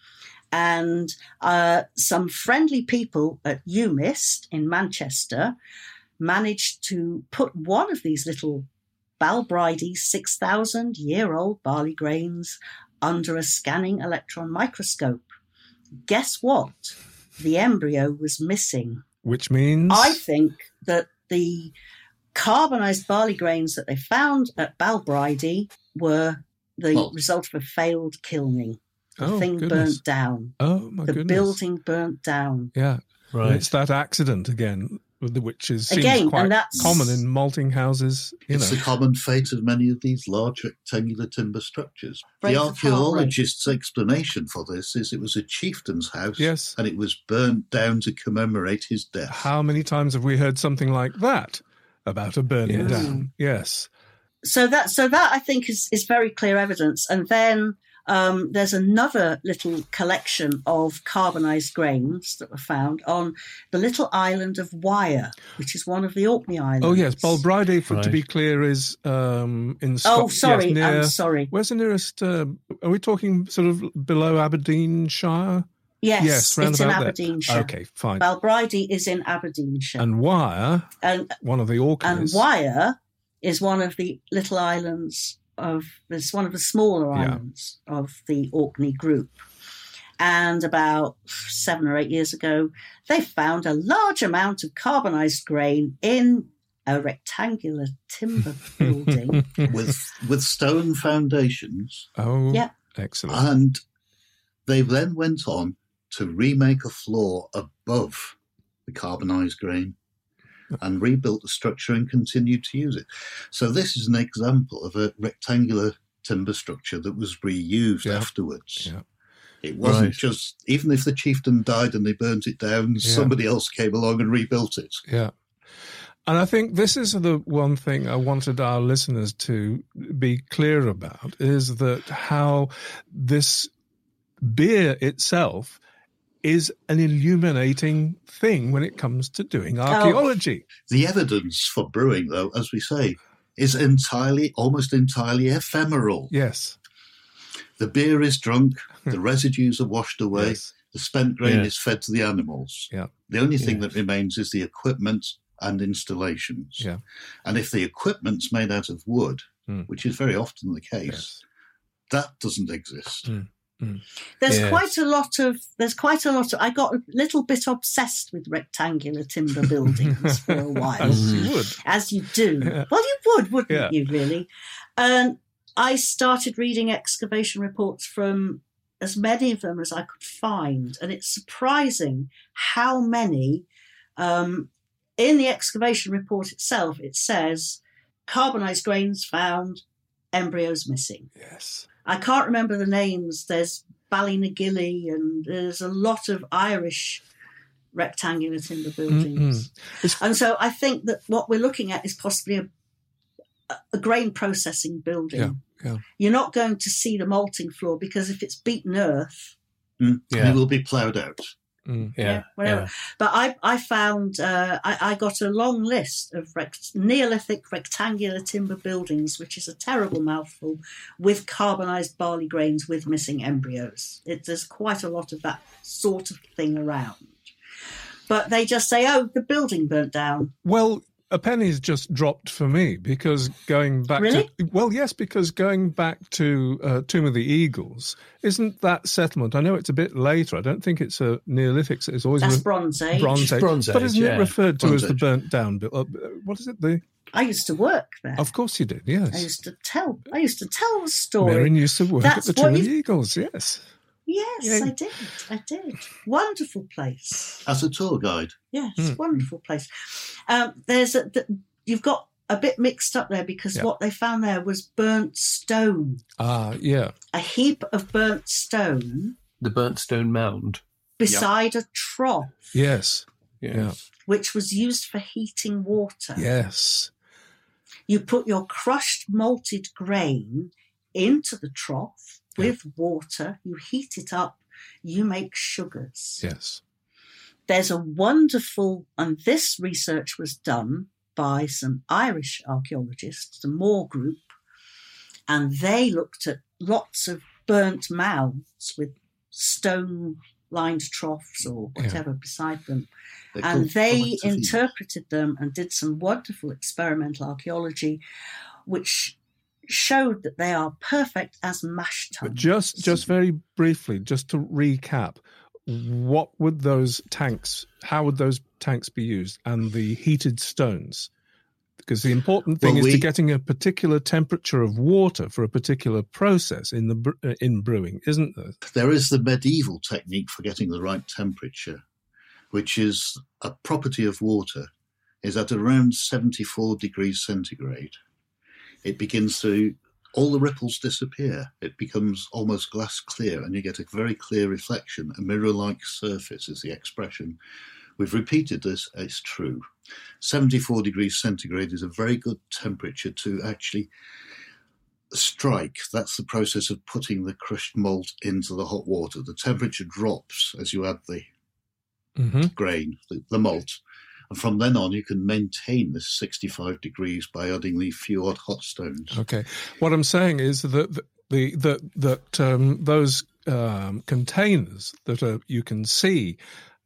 And uh, some friendly people at UMIST in Manchester managed to put one of these little Balbridi 6,000 year old barley grains under a scanning electron microscope. Guess what? The embryo was missing. Which means I think that the carbonized barley grains that they found at Balbridi were the Well- result of a failed kilning. The Oh, thing goodness. burnt down. Oh my the goodness! The building burnt down. Yeah, And Right. it's that accident again, the- which is seems Again, quite and that's common in malting houses. You It's know, the common fate of many of these large rectangular timber structures. Breaks the the heart archaeologist's explanation for this is it was a chieftain's house Yes. and it was burnt down to commemorate his death. how many times have we heard something like that about a burning Yes. down? Yes. so that so that I think is is very clear evidence. And then um, there's another little collection of carbonized grains that were found on the little island of Wyre, which is one of the Orkney Islands. Oh yes, Balbridi, for, to be clear, is um, in. Oh, sorry, yes, near, I'm sorry. Where's the nearest? Uh, are we talking sort of below Aberdeenshire? Yes, yes, round it's in about there. Aberdeenshire. Okay, fine. Balbridi is in Aberdeenshire, and Wyre, and one of the Orkneys. and Orkneys. Wyre is one of the little islands of it's one of the smaller Yeah. islands of the Orkney group. And about seven or eight years ago, they found a large amount of carbonized grain in a rectangular timber *laughs* building. with with stone foundations, oh, Yeah. excellent. and they then went on to remake a floor above the carbonized grain. and rebuilt the structure and continued to use it. So this is an example of a rectangular timber structure that was reused Yeah. afterwards. Yeah. It wasn't Right. just even if the chieftain died and they burnt it down, Yeah. somebody else came along and rebuilt it. Yeah. And I think this is the one thing I wanted our listeners to be clear about is that how this beer itself is an illuminating thing when it comes to doing archaeology. The evidence for brewing, though, as we say, is entirely, almost entirely ephemeral. Yes. The beer is drunk, *laughs* the residues are washed away, Yes. the spent grain Yeah. is fed to the animals. Yeah. The only thing Yes. that remains is the equipment and installations. Yeah. And if the equipment's made out of wood, Hmm. which is very often the case, Yes. that doesn't exist. There's Yes. quite a lot of. There's quite a lot of. I got a little bit obsessed with rectangular timber *laughs* buildings for a while, As you would. as you do. Yeah. *laughs* Well, you would, wouldn't Yeah. you? Really. And I started reading excavation reports from as many of them as I could find, and it's surprising how many. Um, in the excavation report itself, it says carbonized grains found, embryos missing. Yes. I can't remember the names. There's Ballynagilly and there's a lot of Irish rectangular timber buildings. It's- And so I think that what we're looking at is possibly a, a grain processing building. Yeah, yeah. You're not going to see the malting floor because if it's beaten earth, hmm. Yeah. It will be ploughed out. Mm. Yeah. whatever. yeah. But I, I found, uh, I, I got a long list of rect- Neolithic rectangular timber buildings, which is a terrible mouthful, with carbonized barley grains with missing embryos. It, there's quite a lot of that sort of thing around. But they just say, oh, the building burnt down. Well, a penny's just dropped for me because going back Really? to well, yes, because going back to uh, Tomb of the Eagles, isn't that settlement? I know it's a bit later. I don't think it's a Neolithic. It's always That's re- Bronze Age. Bronze Age. Bronze but isn't yeah. it referred to Bronze as the burnt down? bit? Uh, what is it? The I used to work there. of course you did. Yes. I used to tell. I used to tell the story. Merryn used to work That's at the Tomb of you- the Eagles. Yes. Yes, Yeah. I did. I did. Wonderful place. As a tour guide, Yes, Mm. wonderful place. Um, there's a, th- you've got a bit mixed up there because Yeah. what they found there was burnt stone, Ah, yeah. a heap of burnt stone The burnt stone mound. beside a trough, Yes. Yeah. which was used for heating water. Yes. You put your crushed malted grain into the trough with water. You heat it up. You make sugars. Yes. there's a wonderful, and this research was done by some Irish archaeologists, the Moore Group, and they looked at lots of burnt mounds with stone lined troughs or Yeah. whatever beside them. they're And they interpreted them and did some wonderful experimental archaeology, which showed that they are perfect as mash But just just very briefly, just to recap, what would those tanks? How would those tanks be used? And the heated stones, because the important thing Well, is to getting a particular temperature of water for a particular process in the in brewing, isn't there? There is the medieval technique for getting the right temperature, which is a property of water, is at around 74 degrees centigrade. It begins to, all the ripples disappear. It becomes almost glass clear, and you get a very clear reflection. A mirror like surface is the expression. We've repeated this, it's true. 74 degrees centigrade is a very good temperature to actually strike. That's the process of putting the crushed malt into the hot water. The temperature drops as you add the Mm-hmm. grain, the, the malt. And from then on, you can maintain this 65 degrees by adding the few odd hot stones. Okay. What I'm saying is that the, the that that um, those um, containers that are, you can see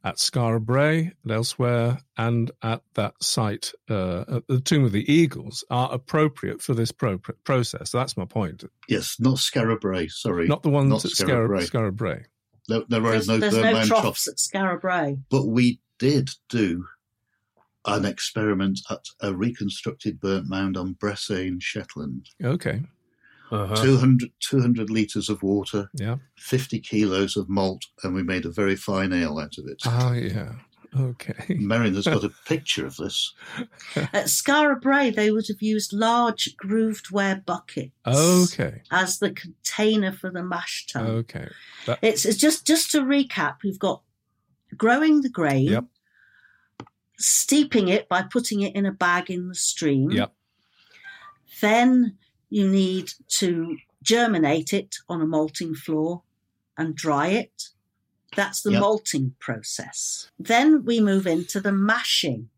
at Skara Brae and elsewhere, and at that site uh, at the Tomb of the Eagles, are appropriate for this pro- process. That's my point. Yes, not Skara Brae, sorry. Not the ones Not at Skara Skara, Brae. Skara Brae. There, there are there's no there's burnt no troughs troughs. at Skara Brae. But we did do an experiment at a reconstructed burnt mound on Bressay in Shetland. Okay. Uh-huh. 200, 200 litres of water, Yeah. 50 kilos of malt, and we made a very fine ale out of it. Oh, yeah. Okay. *laughs* Merryn has got a *laughs* picture of this. At Skara Brae, they would have used large grooved ware buckets Okay. as the container for the mash tun. Okay. That, It's, it's just just to recap, we've got growing the grain, Yep. Steeping it by putting it in a bag in the stream. Yep. Then you need to germinate it on a malting floor and dry it. That's the Yep. malting process. Then we move into the mashing.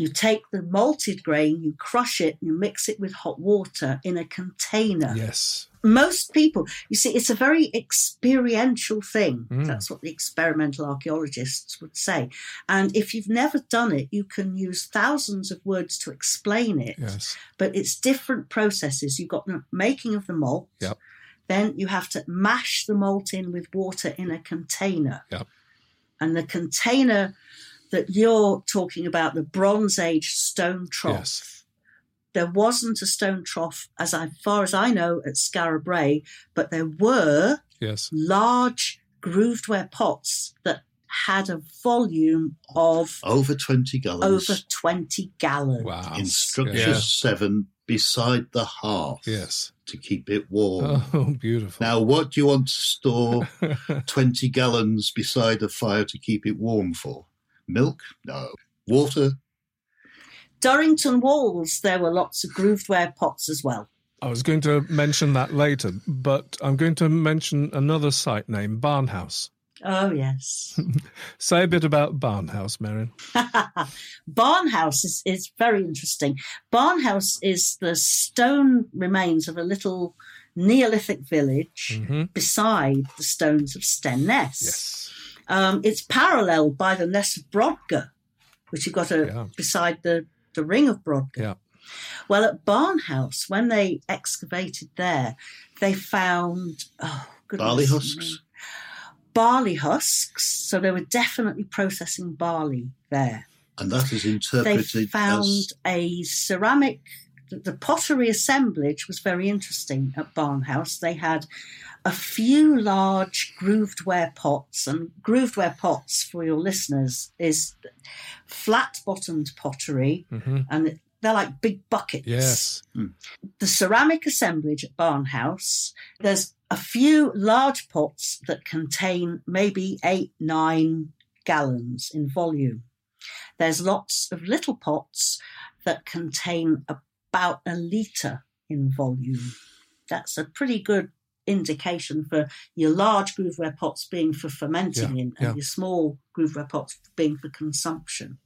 You take the malted grain, you crush it, you mix it with hot water in a container yes. most people, you see, it's a very experiential thing. Mm. That's what the experimental archaeologists would say. And if you've never done it, you can use thousands of words to explain it. Yes. But it's different processes. You've got the making of the malt. Yep. Then you have to mash the malt in with water in a container. Yep. And the container that you're talking about, the Bronze Age stone trough, Yes. there wasn't a stone trough, as I, far as I know, at Skara Brae, but there were Yes. large grooved ware pots that had a volume of Over 20 gallons over 20 gallons. Wow. in structure Yeah. 7 beside the hearth Yes. to keep it warm. Oh, beautiful. Now, what do you want to store *laughs* 20 gallons beside a fire to keep it warm for? Milk? No. Water? Durrington Walls, there were lots of grooved ware pots as well. I was going to mention that later, but I'm going to mention another site name, Barnhouse. Oh, yes. *laughs* Say a bit about Barnhouse, Merryn. *laughs* Barnhouse is, is very interesting. Barnhouse is the stone remains of a little Neolithic village hmm beside the stones of Stenness. Yes. Um, it's paralleled by the Ness of Brodgar, which you've got a, Yeah. beside the, the ring of Brodgar. Yeah. Well, at Barnhouse, when they excavated there, they found oh, goodness Barley me. husks? Barley husks. So they were definitely processing barley there. And that is interpreted. They found as a ceramic. The the pottery assemblage was very interesting at Barnhouse. They had a few large grooved ware pots, and grooved ware pots for your listeners is flat bottomed pottery, hmm and they're like big buckets. Yes. The ceramic assemblage at Barnhouse, there's a few large pots that contain maybe eight, nine gallons in volume. There's lots of little pots that contain about a litre in volume. That's a pretty good indication for your large grooveware pots being for fermenting in and yeah. your small grooveware pots being for consumption.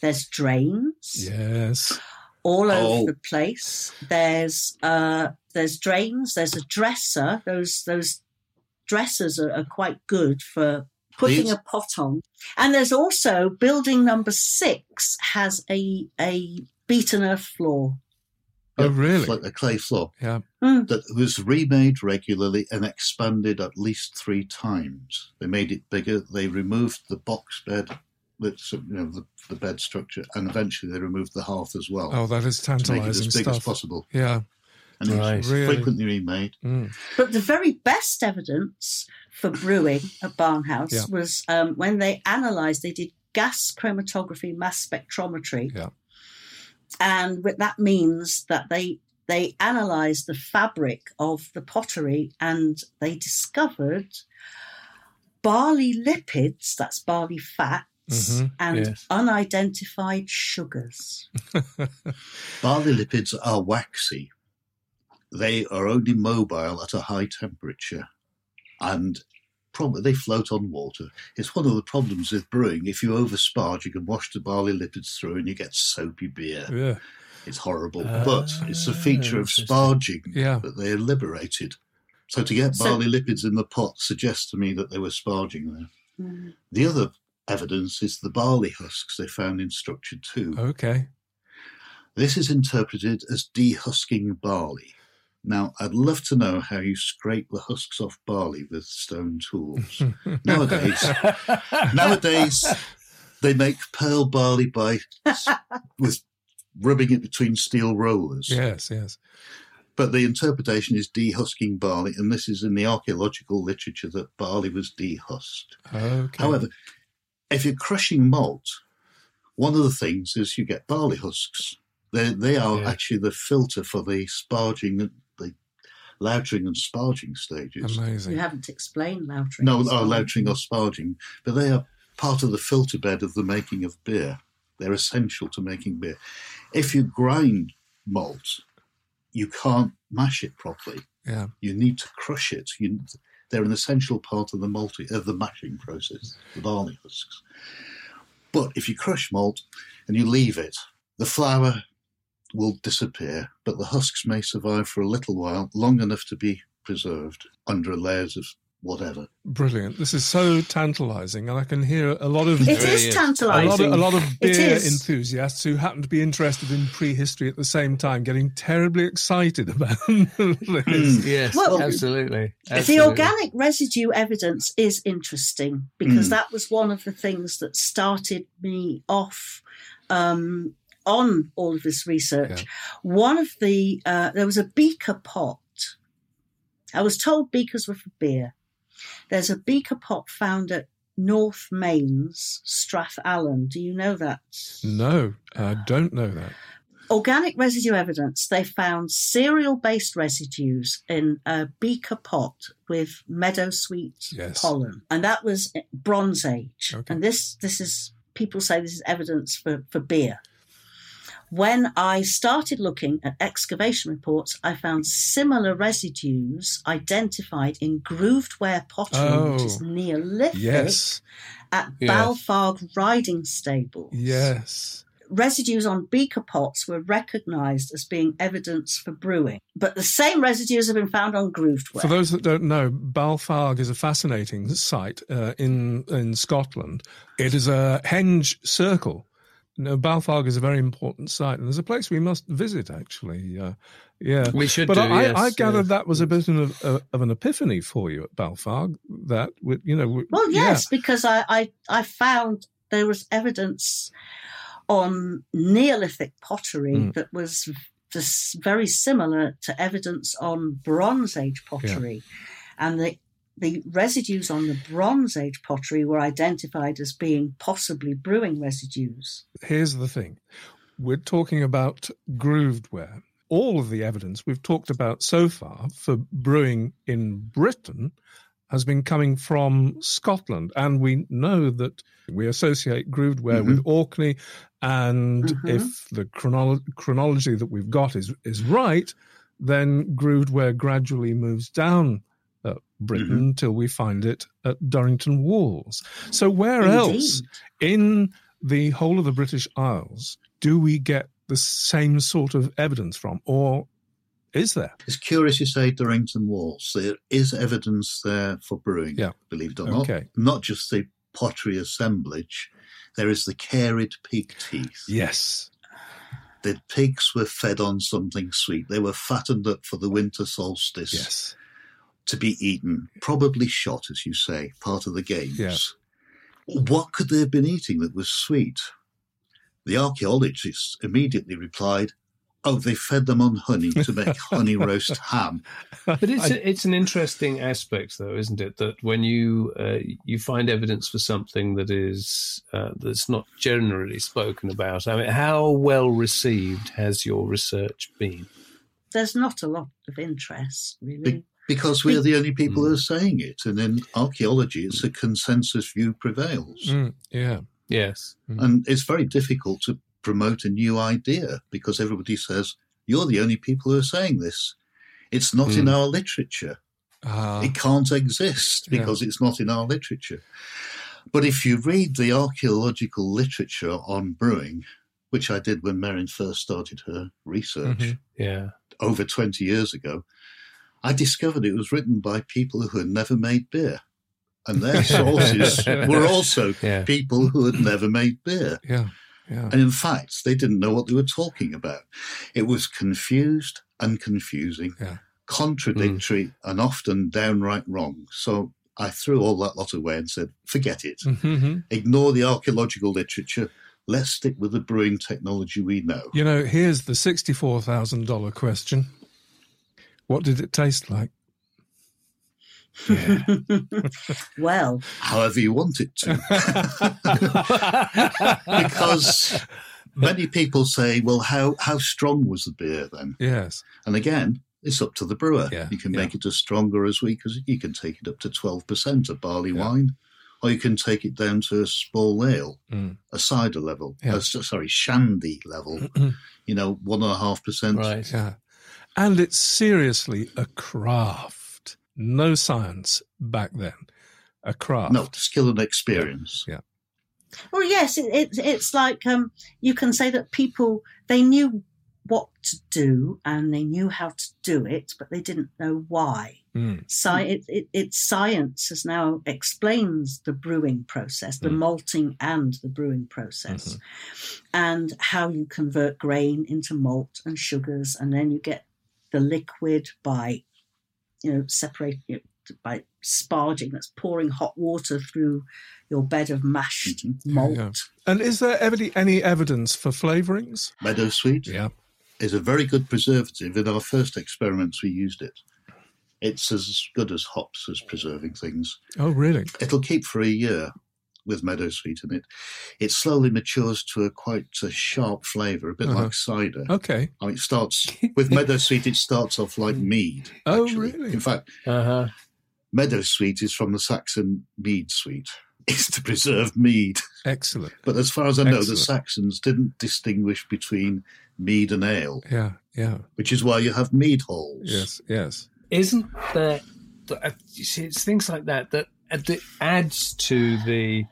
There's drains Yes. all Oh. over the place. There's uh, there's drains. There's a dresser. Those those dressers are, are quite good for putting These- a pot on. And there's also building number six has a a beaten earth floor. Oh, Yep, really? like a clay floor Yeah. Mm. that was remade regularly and expanded at least three times. They made it bigger. They removed the box bed, that's, you know, the, the bed structure, and eventually they removed the hearth as well Oh, that is tantalising to make it as big as possible. Yeah. And it Right. was Really? frequently remade. Mm. But the very best evidence for brewing at Barnhouse Yeah. was um, when they analysed, they did gas chromatography, mass spectrometry. Yeah. And that means that they they analysed the fabric of the pottery and they discovered barley lipids, that's barley fats, Mhm. and Yes. unidentified sugars. *laughs* Barley lipids are waxy. They are only mobile at a high temperature and probably they float on water. It's one of the problems with brewing. If you oversparge, you can wash the barley lipids through and you get soapy beer. Yeah. It's horrible. Ah, but it's a feature of sparging Yeah. that they are liberated. So to get So- barley lipids in the pot suggests to me that they were sparging there. Mm. The other evidence is the barley husks they found in structure two. Okay. This is interpreted as dehusking barley. Now, I'd love to know how you scrape the husks off barley with stone tools. *laughs* Nowadays, nowadays they make pearl barley by *laughs* with rubbing it between steel rollers. yes. Yes. But the interpretation is dehusking barley, and this is in the archaeological literature that barley was dehusked. Okay. However, if you're crushing malt, one of the things is you get barley husks. They they are Yeah. actually the filter for the sparging, and the lautering and sparging stages. Amazing. You haven't explained lautering. No, as oh, uh, well. lautering or sparging, but they are part of the filter bed of the making of beer. They're essential to making beer. If you grind malt, you can't mash it properly. Yeah. You need to crush it. You, they're an essential part of the malting of the mashing process, the barley husks. But if you crush malt and you leave it, the flour will disappear, but the husks may survive for a little while, long enough to be preserved under layers of whatever. Brilliant. This is so tantalizing, and I can hear a lot of It Very is is. a lot tantalising. of, a lot of beer enthusiasts who happen to be interested in prehistory at the same time getting terribly excited *laughs* about this. Yes, Well, absolutely. The organic residue evidence is interesting because Mm. that was one of the things that started me off um, on all of this research. Yeah. One of the, uh, there was a beaker pot. I was told beakers were for beer. There's a beaker pot found at North Mains, Strathallan. Do you know that? No, I don't know that. organic residue evidence, they found cereal based residues in a beaker pot with meadowsweet Yes. pollen. And that was Bronze Age. Okay. And this this is people say this is evidence for, for beer. When I started looking at excavation reports, I found similar residues identified in grooved ware pottery, which is Oh. Neolithic, Yes, at Yes. Balfarg riding stables yes. residues on beaker pots were recognized as being evidence for brewing. But the same residues have been found on grooved ware. For those that don't know, Balfarg is a fascinating site uh, in in Scotland. It is a henge circle. No, Balfarg is a very important site, and there's a place we must visit. Actually, uh, yeah. We should But do. I, yes, I gathered yes. that was a bit of, uh, of an epiphany for you at Balfarg. That would, you know, w- well, yeah. yes, because I, I, I found there was evidence on Neolithic pottery Mm. that was this very similar to evidence on Bronze Age pottery. And the, the residues on the Bronze Age pottery were identified as being possibly brewing residues. here's the thing we're talking about grooved ware. All of the evidence we've talked about so far for brewing in Britain has been coming from Scotland. And we know that we associate grooved ware with Orkney. And Mhm. if the chronolo- chronology that we've got is, is right, then grooved ware gradually moves down Britain mm-hmm. until we find it at Durrington Walls. So, where else in the whole of the British Isles do we get the same sort of evidence from, or is there? It's curious you say Durrington Walls. There is evidence there for brewing, Yeah. believe it or not. Okay. Not just the pottery assemblage, there is the carious pig teeth. Yes. The pigs were fed on something sweet. They were fattened up for the winter solstice Yes. To be eaten, probably shot, as you say, part of the games. Yeah. What could they have been eating that was sweet? The archaeologists immediately replied, Oh, they fed them on honey to make *laughs* honey roast ham. But it's I- a, it's an interesting aspect, though, isn't it? That when you uh, you find evidence for something that is uh, that's not generally spoken about. I mean, how well received has your research been? There's not a lot of interest, really. Because we're the only people who are saying it. And in archaeology, it's a consensus view prevails. Mm, yeah. Yes. And it's very difficult to promote a new idea because everybody says, You're the only people who are saying this. It's not in Mm. our literature. Ah, it can't exist Yeah. because it's not in our literature. But if you read the archaeological literature on brewing, which I did when Merryn first started her research Mhm. Yeah. over 20 years ago, I discovered it was written by people who had never made beer. And their *laughs* sources were also *laughs* Yeah. people who had never made beer. yeah. Yeah. And in fact, they didn't know what they were talking about. It was confused and confusing, Yeah. contradictory, and often downright wrong. So I threw all that lot away and said, forget it. Mhm. Ignore the archaeological literature. Let's stick with the brewing technology we know. You know, here's the $64,000 question What did it taste like? *laughs* well, however you want it to. *laughs* because many people say, well, how, how strong was the beer then? yes. And again, it's up to the brewer. Yeah, you can yeah. make it as strong or as weak as you can take it up to 12% of barley Yeah. wine, or you can take it down to a small ale, Mm. a cider level, Yeah. uh, sorry, shandy level, *clears throat* you know, one and a half percent. right. Yeah. And it's seriously a craft. No science back then. A craft. No, skill and experience. Yeah. Well, yes, it, it, it's like um, you can say that people they knew what to do and they knew how to do it, but they didn't know why. Mm. Sci- it, it, it's science has now explains the brewing process, the Mm. malting and the brewing process, Mm-hmm. and how you convert grain into malt and sugars, and then you get the liquid by, you know, separating it by sparging. That's pouring hot water through your bed of mashed Mhm. malt. Yeah. And is there ever any evidence for flavorings? Meadow sweet Yeah. is a very good preservative. In our first experiments, we used it. It's as good as hops as preserving things. Oh, really? It'll keep for a year with meadow sweet in it. It slowly matures to a quite a sharp flavour, a bit Uh-huh. like cider. Okay. I mean, it starts *laughs* with meadow sweet. It starts off like mead. Oh, actually. really? In fact, Uh huh. meadow sweet is from the Saxon mead sweet. *laughs* It's to preserve mead. Excellent. But as far as I know, the Saxons didn't distinguish between mead and ale, Yeah. Yeah. which is why you have mead halls. Yes. Yes. Isn't there? uh, You see, it's things like that that uh, that adds to the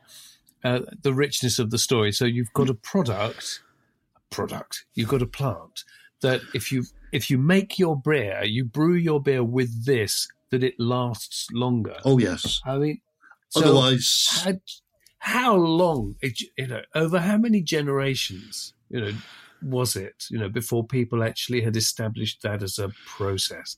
uh, the richness of the story. So you've got a product, a product. You've got a plant that if you if you make your beer, you brew your beer with this, that it lasts longer. Oh yes. I mean, so Otherwise, how, how long? it- You know, over how many generations? You know, was it? You know, before people actually had established that as a process.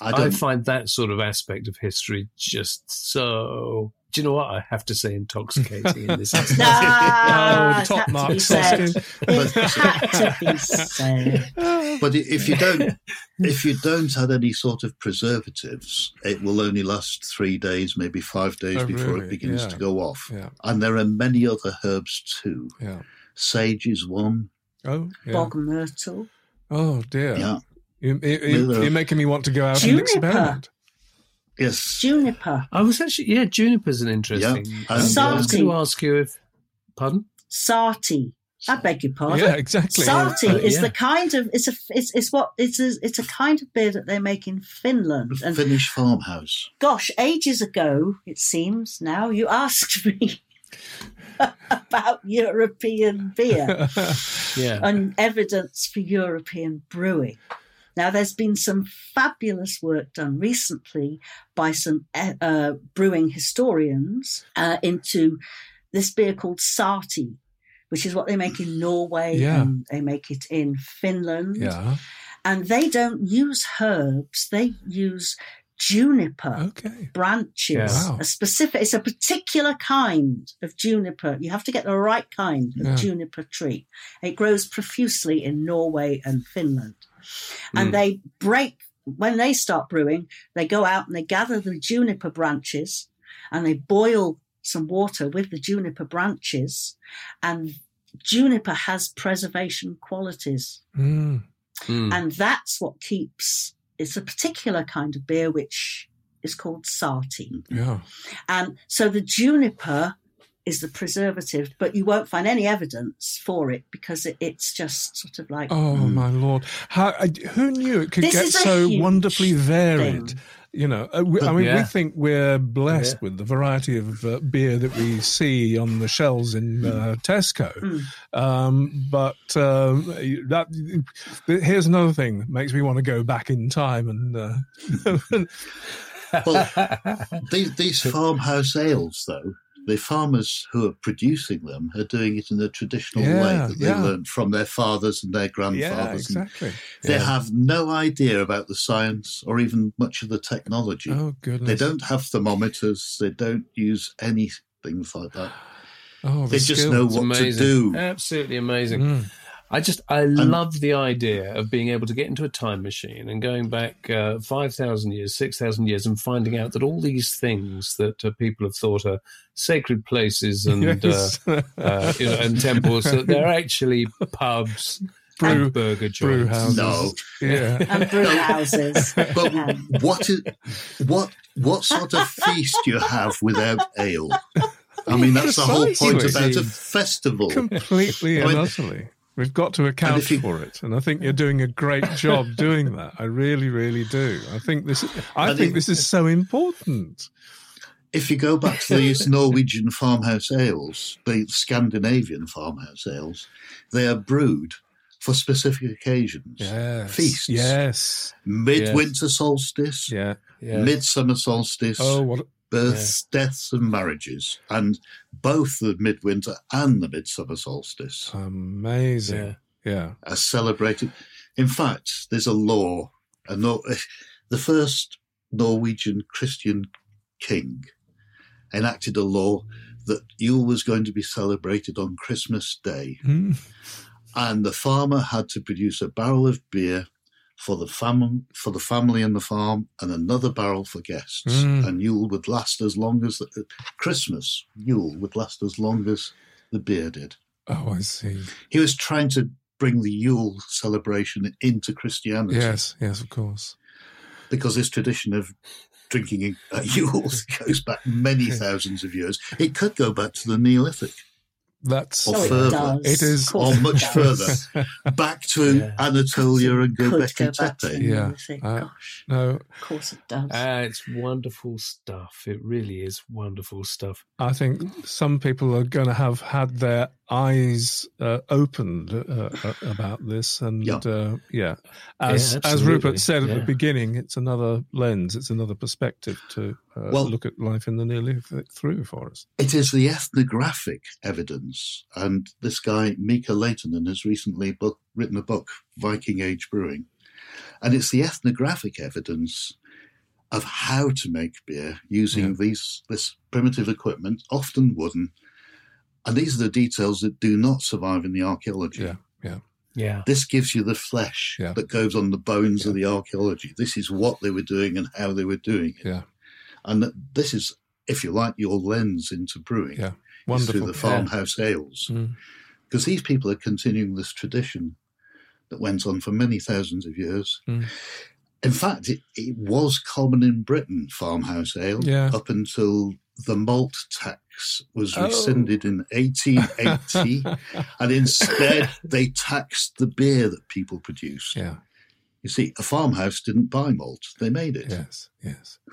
I I, don't. find that sort of aspect of history just so. Do you know what I have to say? Intoxicating in this. *laughs* instance. Ah, oh, it top had to mark, be said. Soskin. It had to be said. *laughs* but if you don't, if you don't add any sort of preservatives, it will only last three days, maybe five days Oh, before really? it begins Yeah. to go off. Yeah. And there are many other herbs too. Yeah. Sage is one. Oh. Yeah. Bog myrtle. Oh dear. Yeah. You, you, you, Well, uh, you're making me want to go out Juniper. and experiment. Yes. Juniper. I was actually, yeah, juniper's an interesting. Yeah, um, and, I was going to ask you if, pardon? Sahti. I beg your pardon. Yeah, exactly. Sahti Uh, is yeah. the kind of it's a it's, it's what it's a, it's a kind of beer that they make in Finland. And Finnish farmhouse. gosh, ages ago it seems now you asked me *laughs* about European beer *laughs* Yeah. and evidence for European brewing. Now, there's been some fabulous work done recently by some uh, brewing historians uh, into this beer called Sahti, which is what they make in Norway Yeah. and they make it in Finland. yeah. And they don't use herbs, they use juniper Okay. branches. Yeah. Wow. A specific, it's a particular kind of juniper. You have to get the right kind of Yeah. juniper tree. It grows profusely in Norway and Finland. Mm. And they break, when they start brewing, they go out and they gather the juniper branches and they boil some water with the juniper branches. And juniper has preservation qualities. Mm. Mm. And that's what keeps, it's a particular kind of beer which is called Sahti. Yeah. And so the juniper is the preservative, but you won't find any evidence for it because it, it's just sort of like Oh Mm. my lord! How who knew it could This get so wonderfully varied? thing. You know, uh, we, I mean, we think we're blessed Yeah. with the variety of uh, beer that we see on the shelves in uh, Tesco. Mm. Um, but um, that here's another thing that makes me want to go back in time and. Uh, *laughs* Well, *laughs* these, these farmhouse ales, though, the farmers who are producing them are doing it in the traditional way that they yeah. learned from their fathers and their yeah, grandfathers. and exactly. They Yeah. have no idea about the science or even much of the technology. Oh goodness! They don't have thermometers. They don't use any things like that. *sighs* Oh, the They just skill. know It's what to amazing. do. Absolutely amazing. Mm. I just I love the idea of being able to get into a time machine and going back uh, five thousand years, six thousand years, and finding out that all these things that uh, people have thought are sacred places *laughs* and Yes. uh, uh, you know, and temples, that they're actually pubs, Brew- and burger brew joints. houses. No. Yeah. *laughs* and brew houses. *laughs* But Um, what is what what sort of feast you have without ale? I mean, that's the whole point about a festival. Completely I mean- and utterly. We've got to account you- for it, and I think you're doing a great job doing that. I really, really do. I think this. I think it- this is so important. If you go back to these *laughs* Norwegian farmhouse ales, the Scandinavian farmhouse ales, they are brewed for specific occasions. Yes. Feasts. Yes. Midwinter solstice, Yeah. Yeah. midsummer solstice, Oh, what? Births, deaths, and marriages, and both the midwinter and the midsummer solstice Amazing. yeah. Yeah. are celebrated. In fact, there's a law. A Nor- *laughs* the first Norwegian Christian king enacted a law that Yule was going to be celebrated on Christmas Day, Hmm. and the farmer had to produce a barrel of beer for the fam- for the family and the farm, and another barrel for guests. Mm. And Yule would last as long as the, Christmas. Yule would last as long as the beer did. Oh, I see. He was trying to bring the Yule celebration into Christianity Yes. Yes. Of course. because this tradition of drinking at Yule *laughs* goes back many *laughs* thousands of years. It could go back to the Neolithic That's Or so further. it does. It is- or it much does. further, back to *laughs* Yeah. Anatolia and Could Göbekli go back to the Tepe. Yeah. Neolithic. Uh, Gosh, no. of course it does. Ah, it's wonderful stuff. It really is wonderful stuff. I think some people are going to have had their eyes uh, opened uh, uh, about this, and Yeah. uh, yeah, as Yeah, as. Rupert said at the beginning, it's another lens, it's another perspective to uh, Well- look at life in the Neolithic through for us. It is the ethnographic evidence, and this guy Mika Laitinen has recently book, written a book, Viking Age Brewing, and it's the ethnographic evidence of how to make beer using Yeah. these this primitive equipment, often wooden, and these are the details that do not survive in the archaeology. Yeah. Yeah. Yeah. This gives you the flesh Yeah. that goes on the bones Yeah. of the archaeology. This is what they were doing and how they were doing it. Yeah. And this is, if you like, your lens into brewing Yeah. Wonderful. through the farmhouse ales. Mm. Because these people are continuing this tradition that went on for many thousands of years. Mm. In fact, it, it was common in Britain, farmhouse ale, Yeah. up until the malt tax was Oh. rescinded in 1880. *laughs* and instead, they taxed the beer that people produced. yeah. You see, a farmhouse didn't buy malt, they made it. Yes. Yes. *laughs*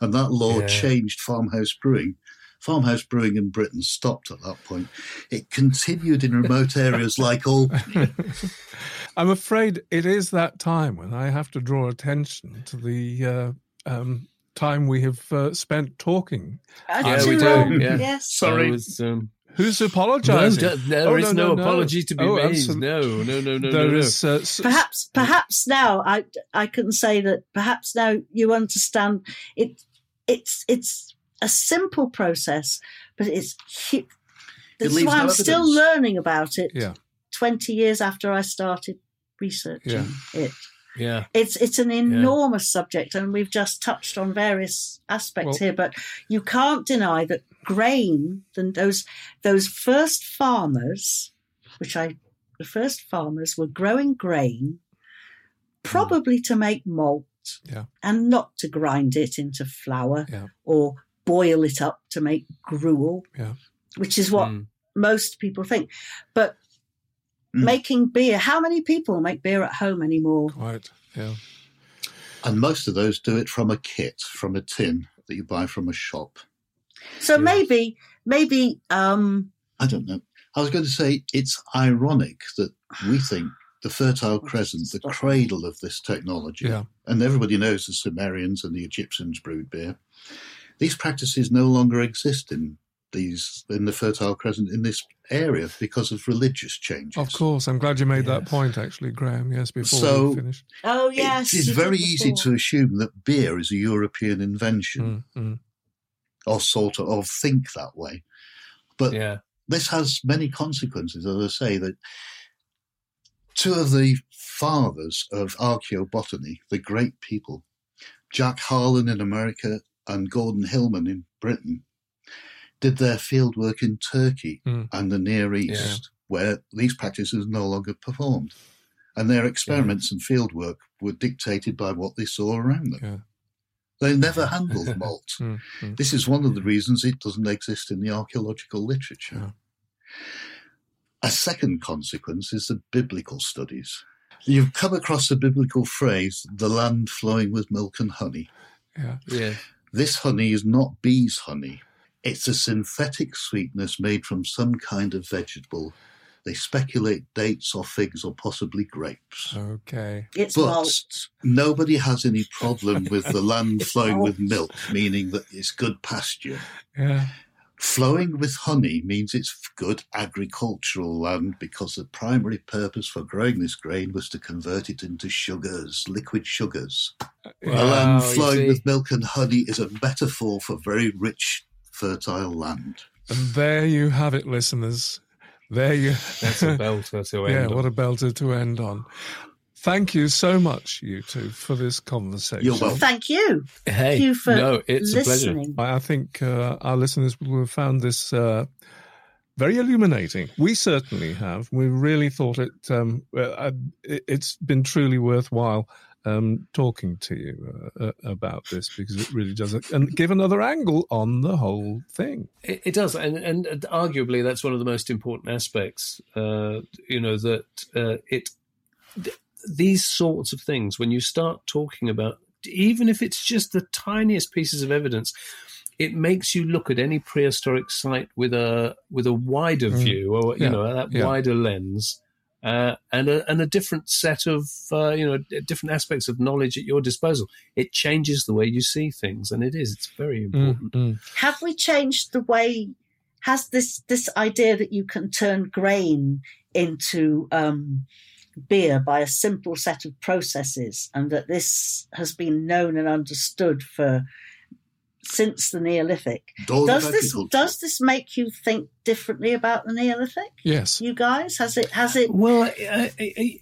And that law Yeah. changed farmhouse brewing. Farmhouse brewing in Britain stopped at that point. It continued in remote areas like Albany. *laughs* I'm afraid it is that time when I have to draw attention to the uh, um, time we have uh, spent talking. I Yeah, we do, yeah. Yes. Sorry. Was, um, Who's no, apologising? d- there Oh, is no, no, no, no. apology to be Oh, made. absolute- No, no, no, no, There no, no. is, uh, perhaps perhaps now I I can say that perhaps now you understand it it's it's a simple process but it's hu- that's leaves why no I'm still learning about it Yeah. 20 years after I started researching Yeah. it Yeah, it's it's an enormous subject and we've just touched on various aspects Well- here but you can't deny that grain then those those first farmers which i the first farmers were growing grain mm. probably to make malt Yeah. and not to grind it into flour Yeah. or boil it up to make gruel Yeah. which is what Mm. most people think but Mm. making beer how many people make beer at home anymore quite. Yeah. And most of those do it from a kit, from a tin that you buy from a shop. So Yes. maybe, maybe, um, I don't know. I was going to say it's ironic that we think the Fertile Crescent, the cradle of this technology, Yeah. and everybody knows the Sumerians and the Egyptians brewed beer. These practices no longer exist in these in the Fertile Crescent in this area because of religious changes. Of course. I'm glad you made that point, actually, Graham. Yes, before So- we finished. oh yes, it is very did easy to assume that beer is a European invention, Mm, mm. or sort of or think that way. But yeah, this has many consequences, as I say, that Two of the fathers of archaeobotany, the great people, Jack Harlan in America and Gordon Hillman in Britain, did their fieldwork in Turkey Mm. and the Near East, where these practices are no longer performed. And their experiments and fieldwork were dictated by what they saw around them. Yeah. They never *laughs* handled malt. Mm, mm. This is one of the reasons it doesn't exist in the archaeological literature. Yeah. A second consequence is the biblical studies. You've come across the biblical phrase, the land flowing with milk and honey. Yeah. Yeah. This honey is not bees' honey. It's a synthetic sweetness made from some kind of vegetable. They speculate dates or figs or possibly grapes. Okay. It's But malt. nobody has any problem with the *laughs* land flowing with milk, meaning that it's good pasture. Yeah. Flowing with honey means it's good agricultural land because the primary purpose for growing this grain was to convert it into sugars, liquid sugars. Uh, a land flowing with milk and honey is a metaphor for very rich, fertile land. And there you have it, listeners. There you. That's a *laughs* belter to end yeah, on. what a belter to end on. Thank you so much, you two, for this conversation. You're welcome. Thank you. Hey, Thank you for no, it's a pleasure. I I think uh, our listeners will have found this uh, very illuminating. We certainly have. We really thought it. Um, uh, it it's been truly worthwhile um, talking to you uh, uh, about this because it really does and give another angle on the whole thing. It, it does, and, and arguably that's one of the most important aspects. Uh, you know that uh, it th- these sorts of things when you start talking about, even if it's just the tiniest pieces of evidence, it makes you look at any prehistoric site with a with a wider Mm. view, or you Yeah, know that yeah. wider lens. Uh, and a and a different set of uh, you know different aspects of knowledge at your disposal. It changes the way you see things, and it is it's very important. Mm, mm. Have we changed the way? Has this this idea that you can turn grain into um, beer by a simple set of processes, and that this has been known and understood for since the Neolithic? Dawn Does this agriculture. does this make you think differently about the Neolithic? Yes. You guys, has it has it? Well, uh, uh,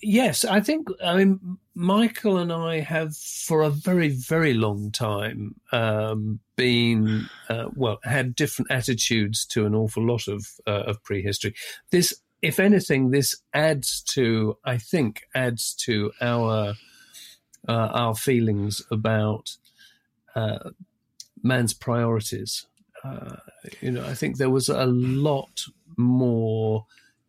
yes, I think. I mean, Michael and I have, for a very, very long time, um, been uh, well, had different attitudes to an awful lot of uh, of prehistory. This, if anything, this adds to, I think, adds to our uh, our feelings about uh, man's priorities. Uh, you know, I think there was a lot more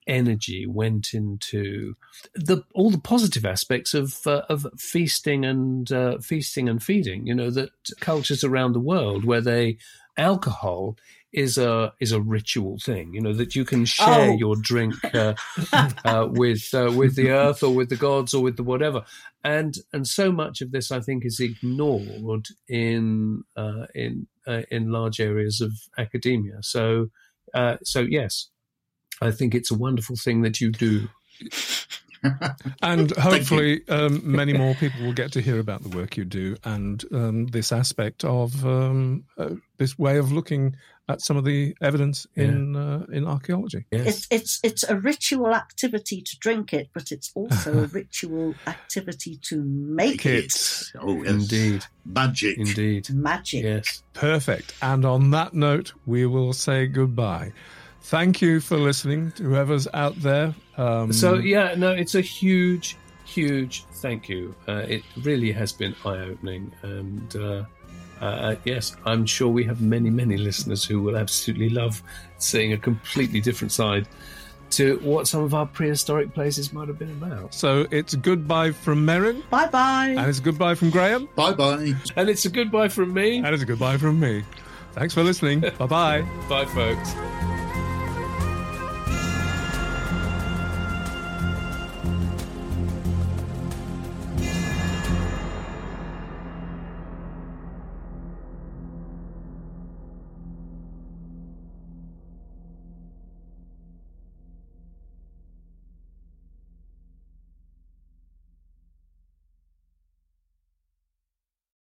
energy went into the all the positive aspects of uh, of feasting and uh, feasting and feeding. You know that cultures around the world where they alcohol is a is a ritual thing. You know that you can share Oh. your drink uh, *laughs* uh, with uh, with the earth or with the gods or with the whatever. And and so much of this, I think, is ignored in uh, in uh, in large areas of academia. So uh, so yes, I think it's a wonderful thing that you do. *laughs* And hopefully, um, many more people will get to hear about the work you do and um, this aspect of um, uh, this way of looking at some of the evidence in uh, in archaeology. Yes. It's it's it's a ritual activity to drink it, but it's also a *laughs* ritual activity to make It. it Oh, yes. Indeed, Magic. indeed. magic. Yes. Perfect. And on that note, we will say goodbye. Thank you for listening to whoever's out there. Um, So yeah, no, it's a huge, huge thank you. Uh, it really has been eye-opening, and uh, uh, yes, I'm sure we have many, many listeners who will absolutely love seeing a completely different side to what some of our prehistoric places might have been about. so it's goodbye from Merryn, Bye bye. and it's goodbye from Graham, Bye bye. And it's a goodbye from me. and it's a goodbye from me. Thanks for listening. *laughs* bye bye. Bye, folks.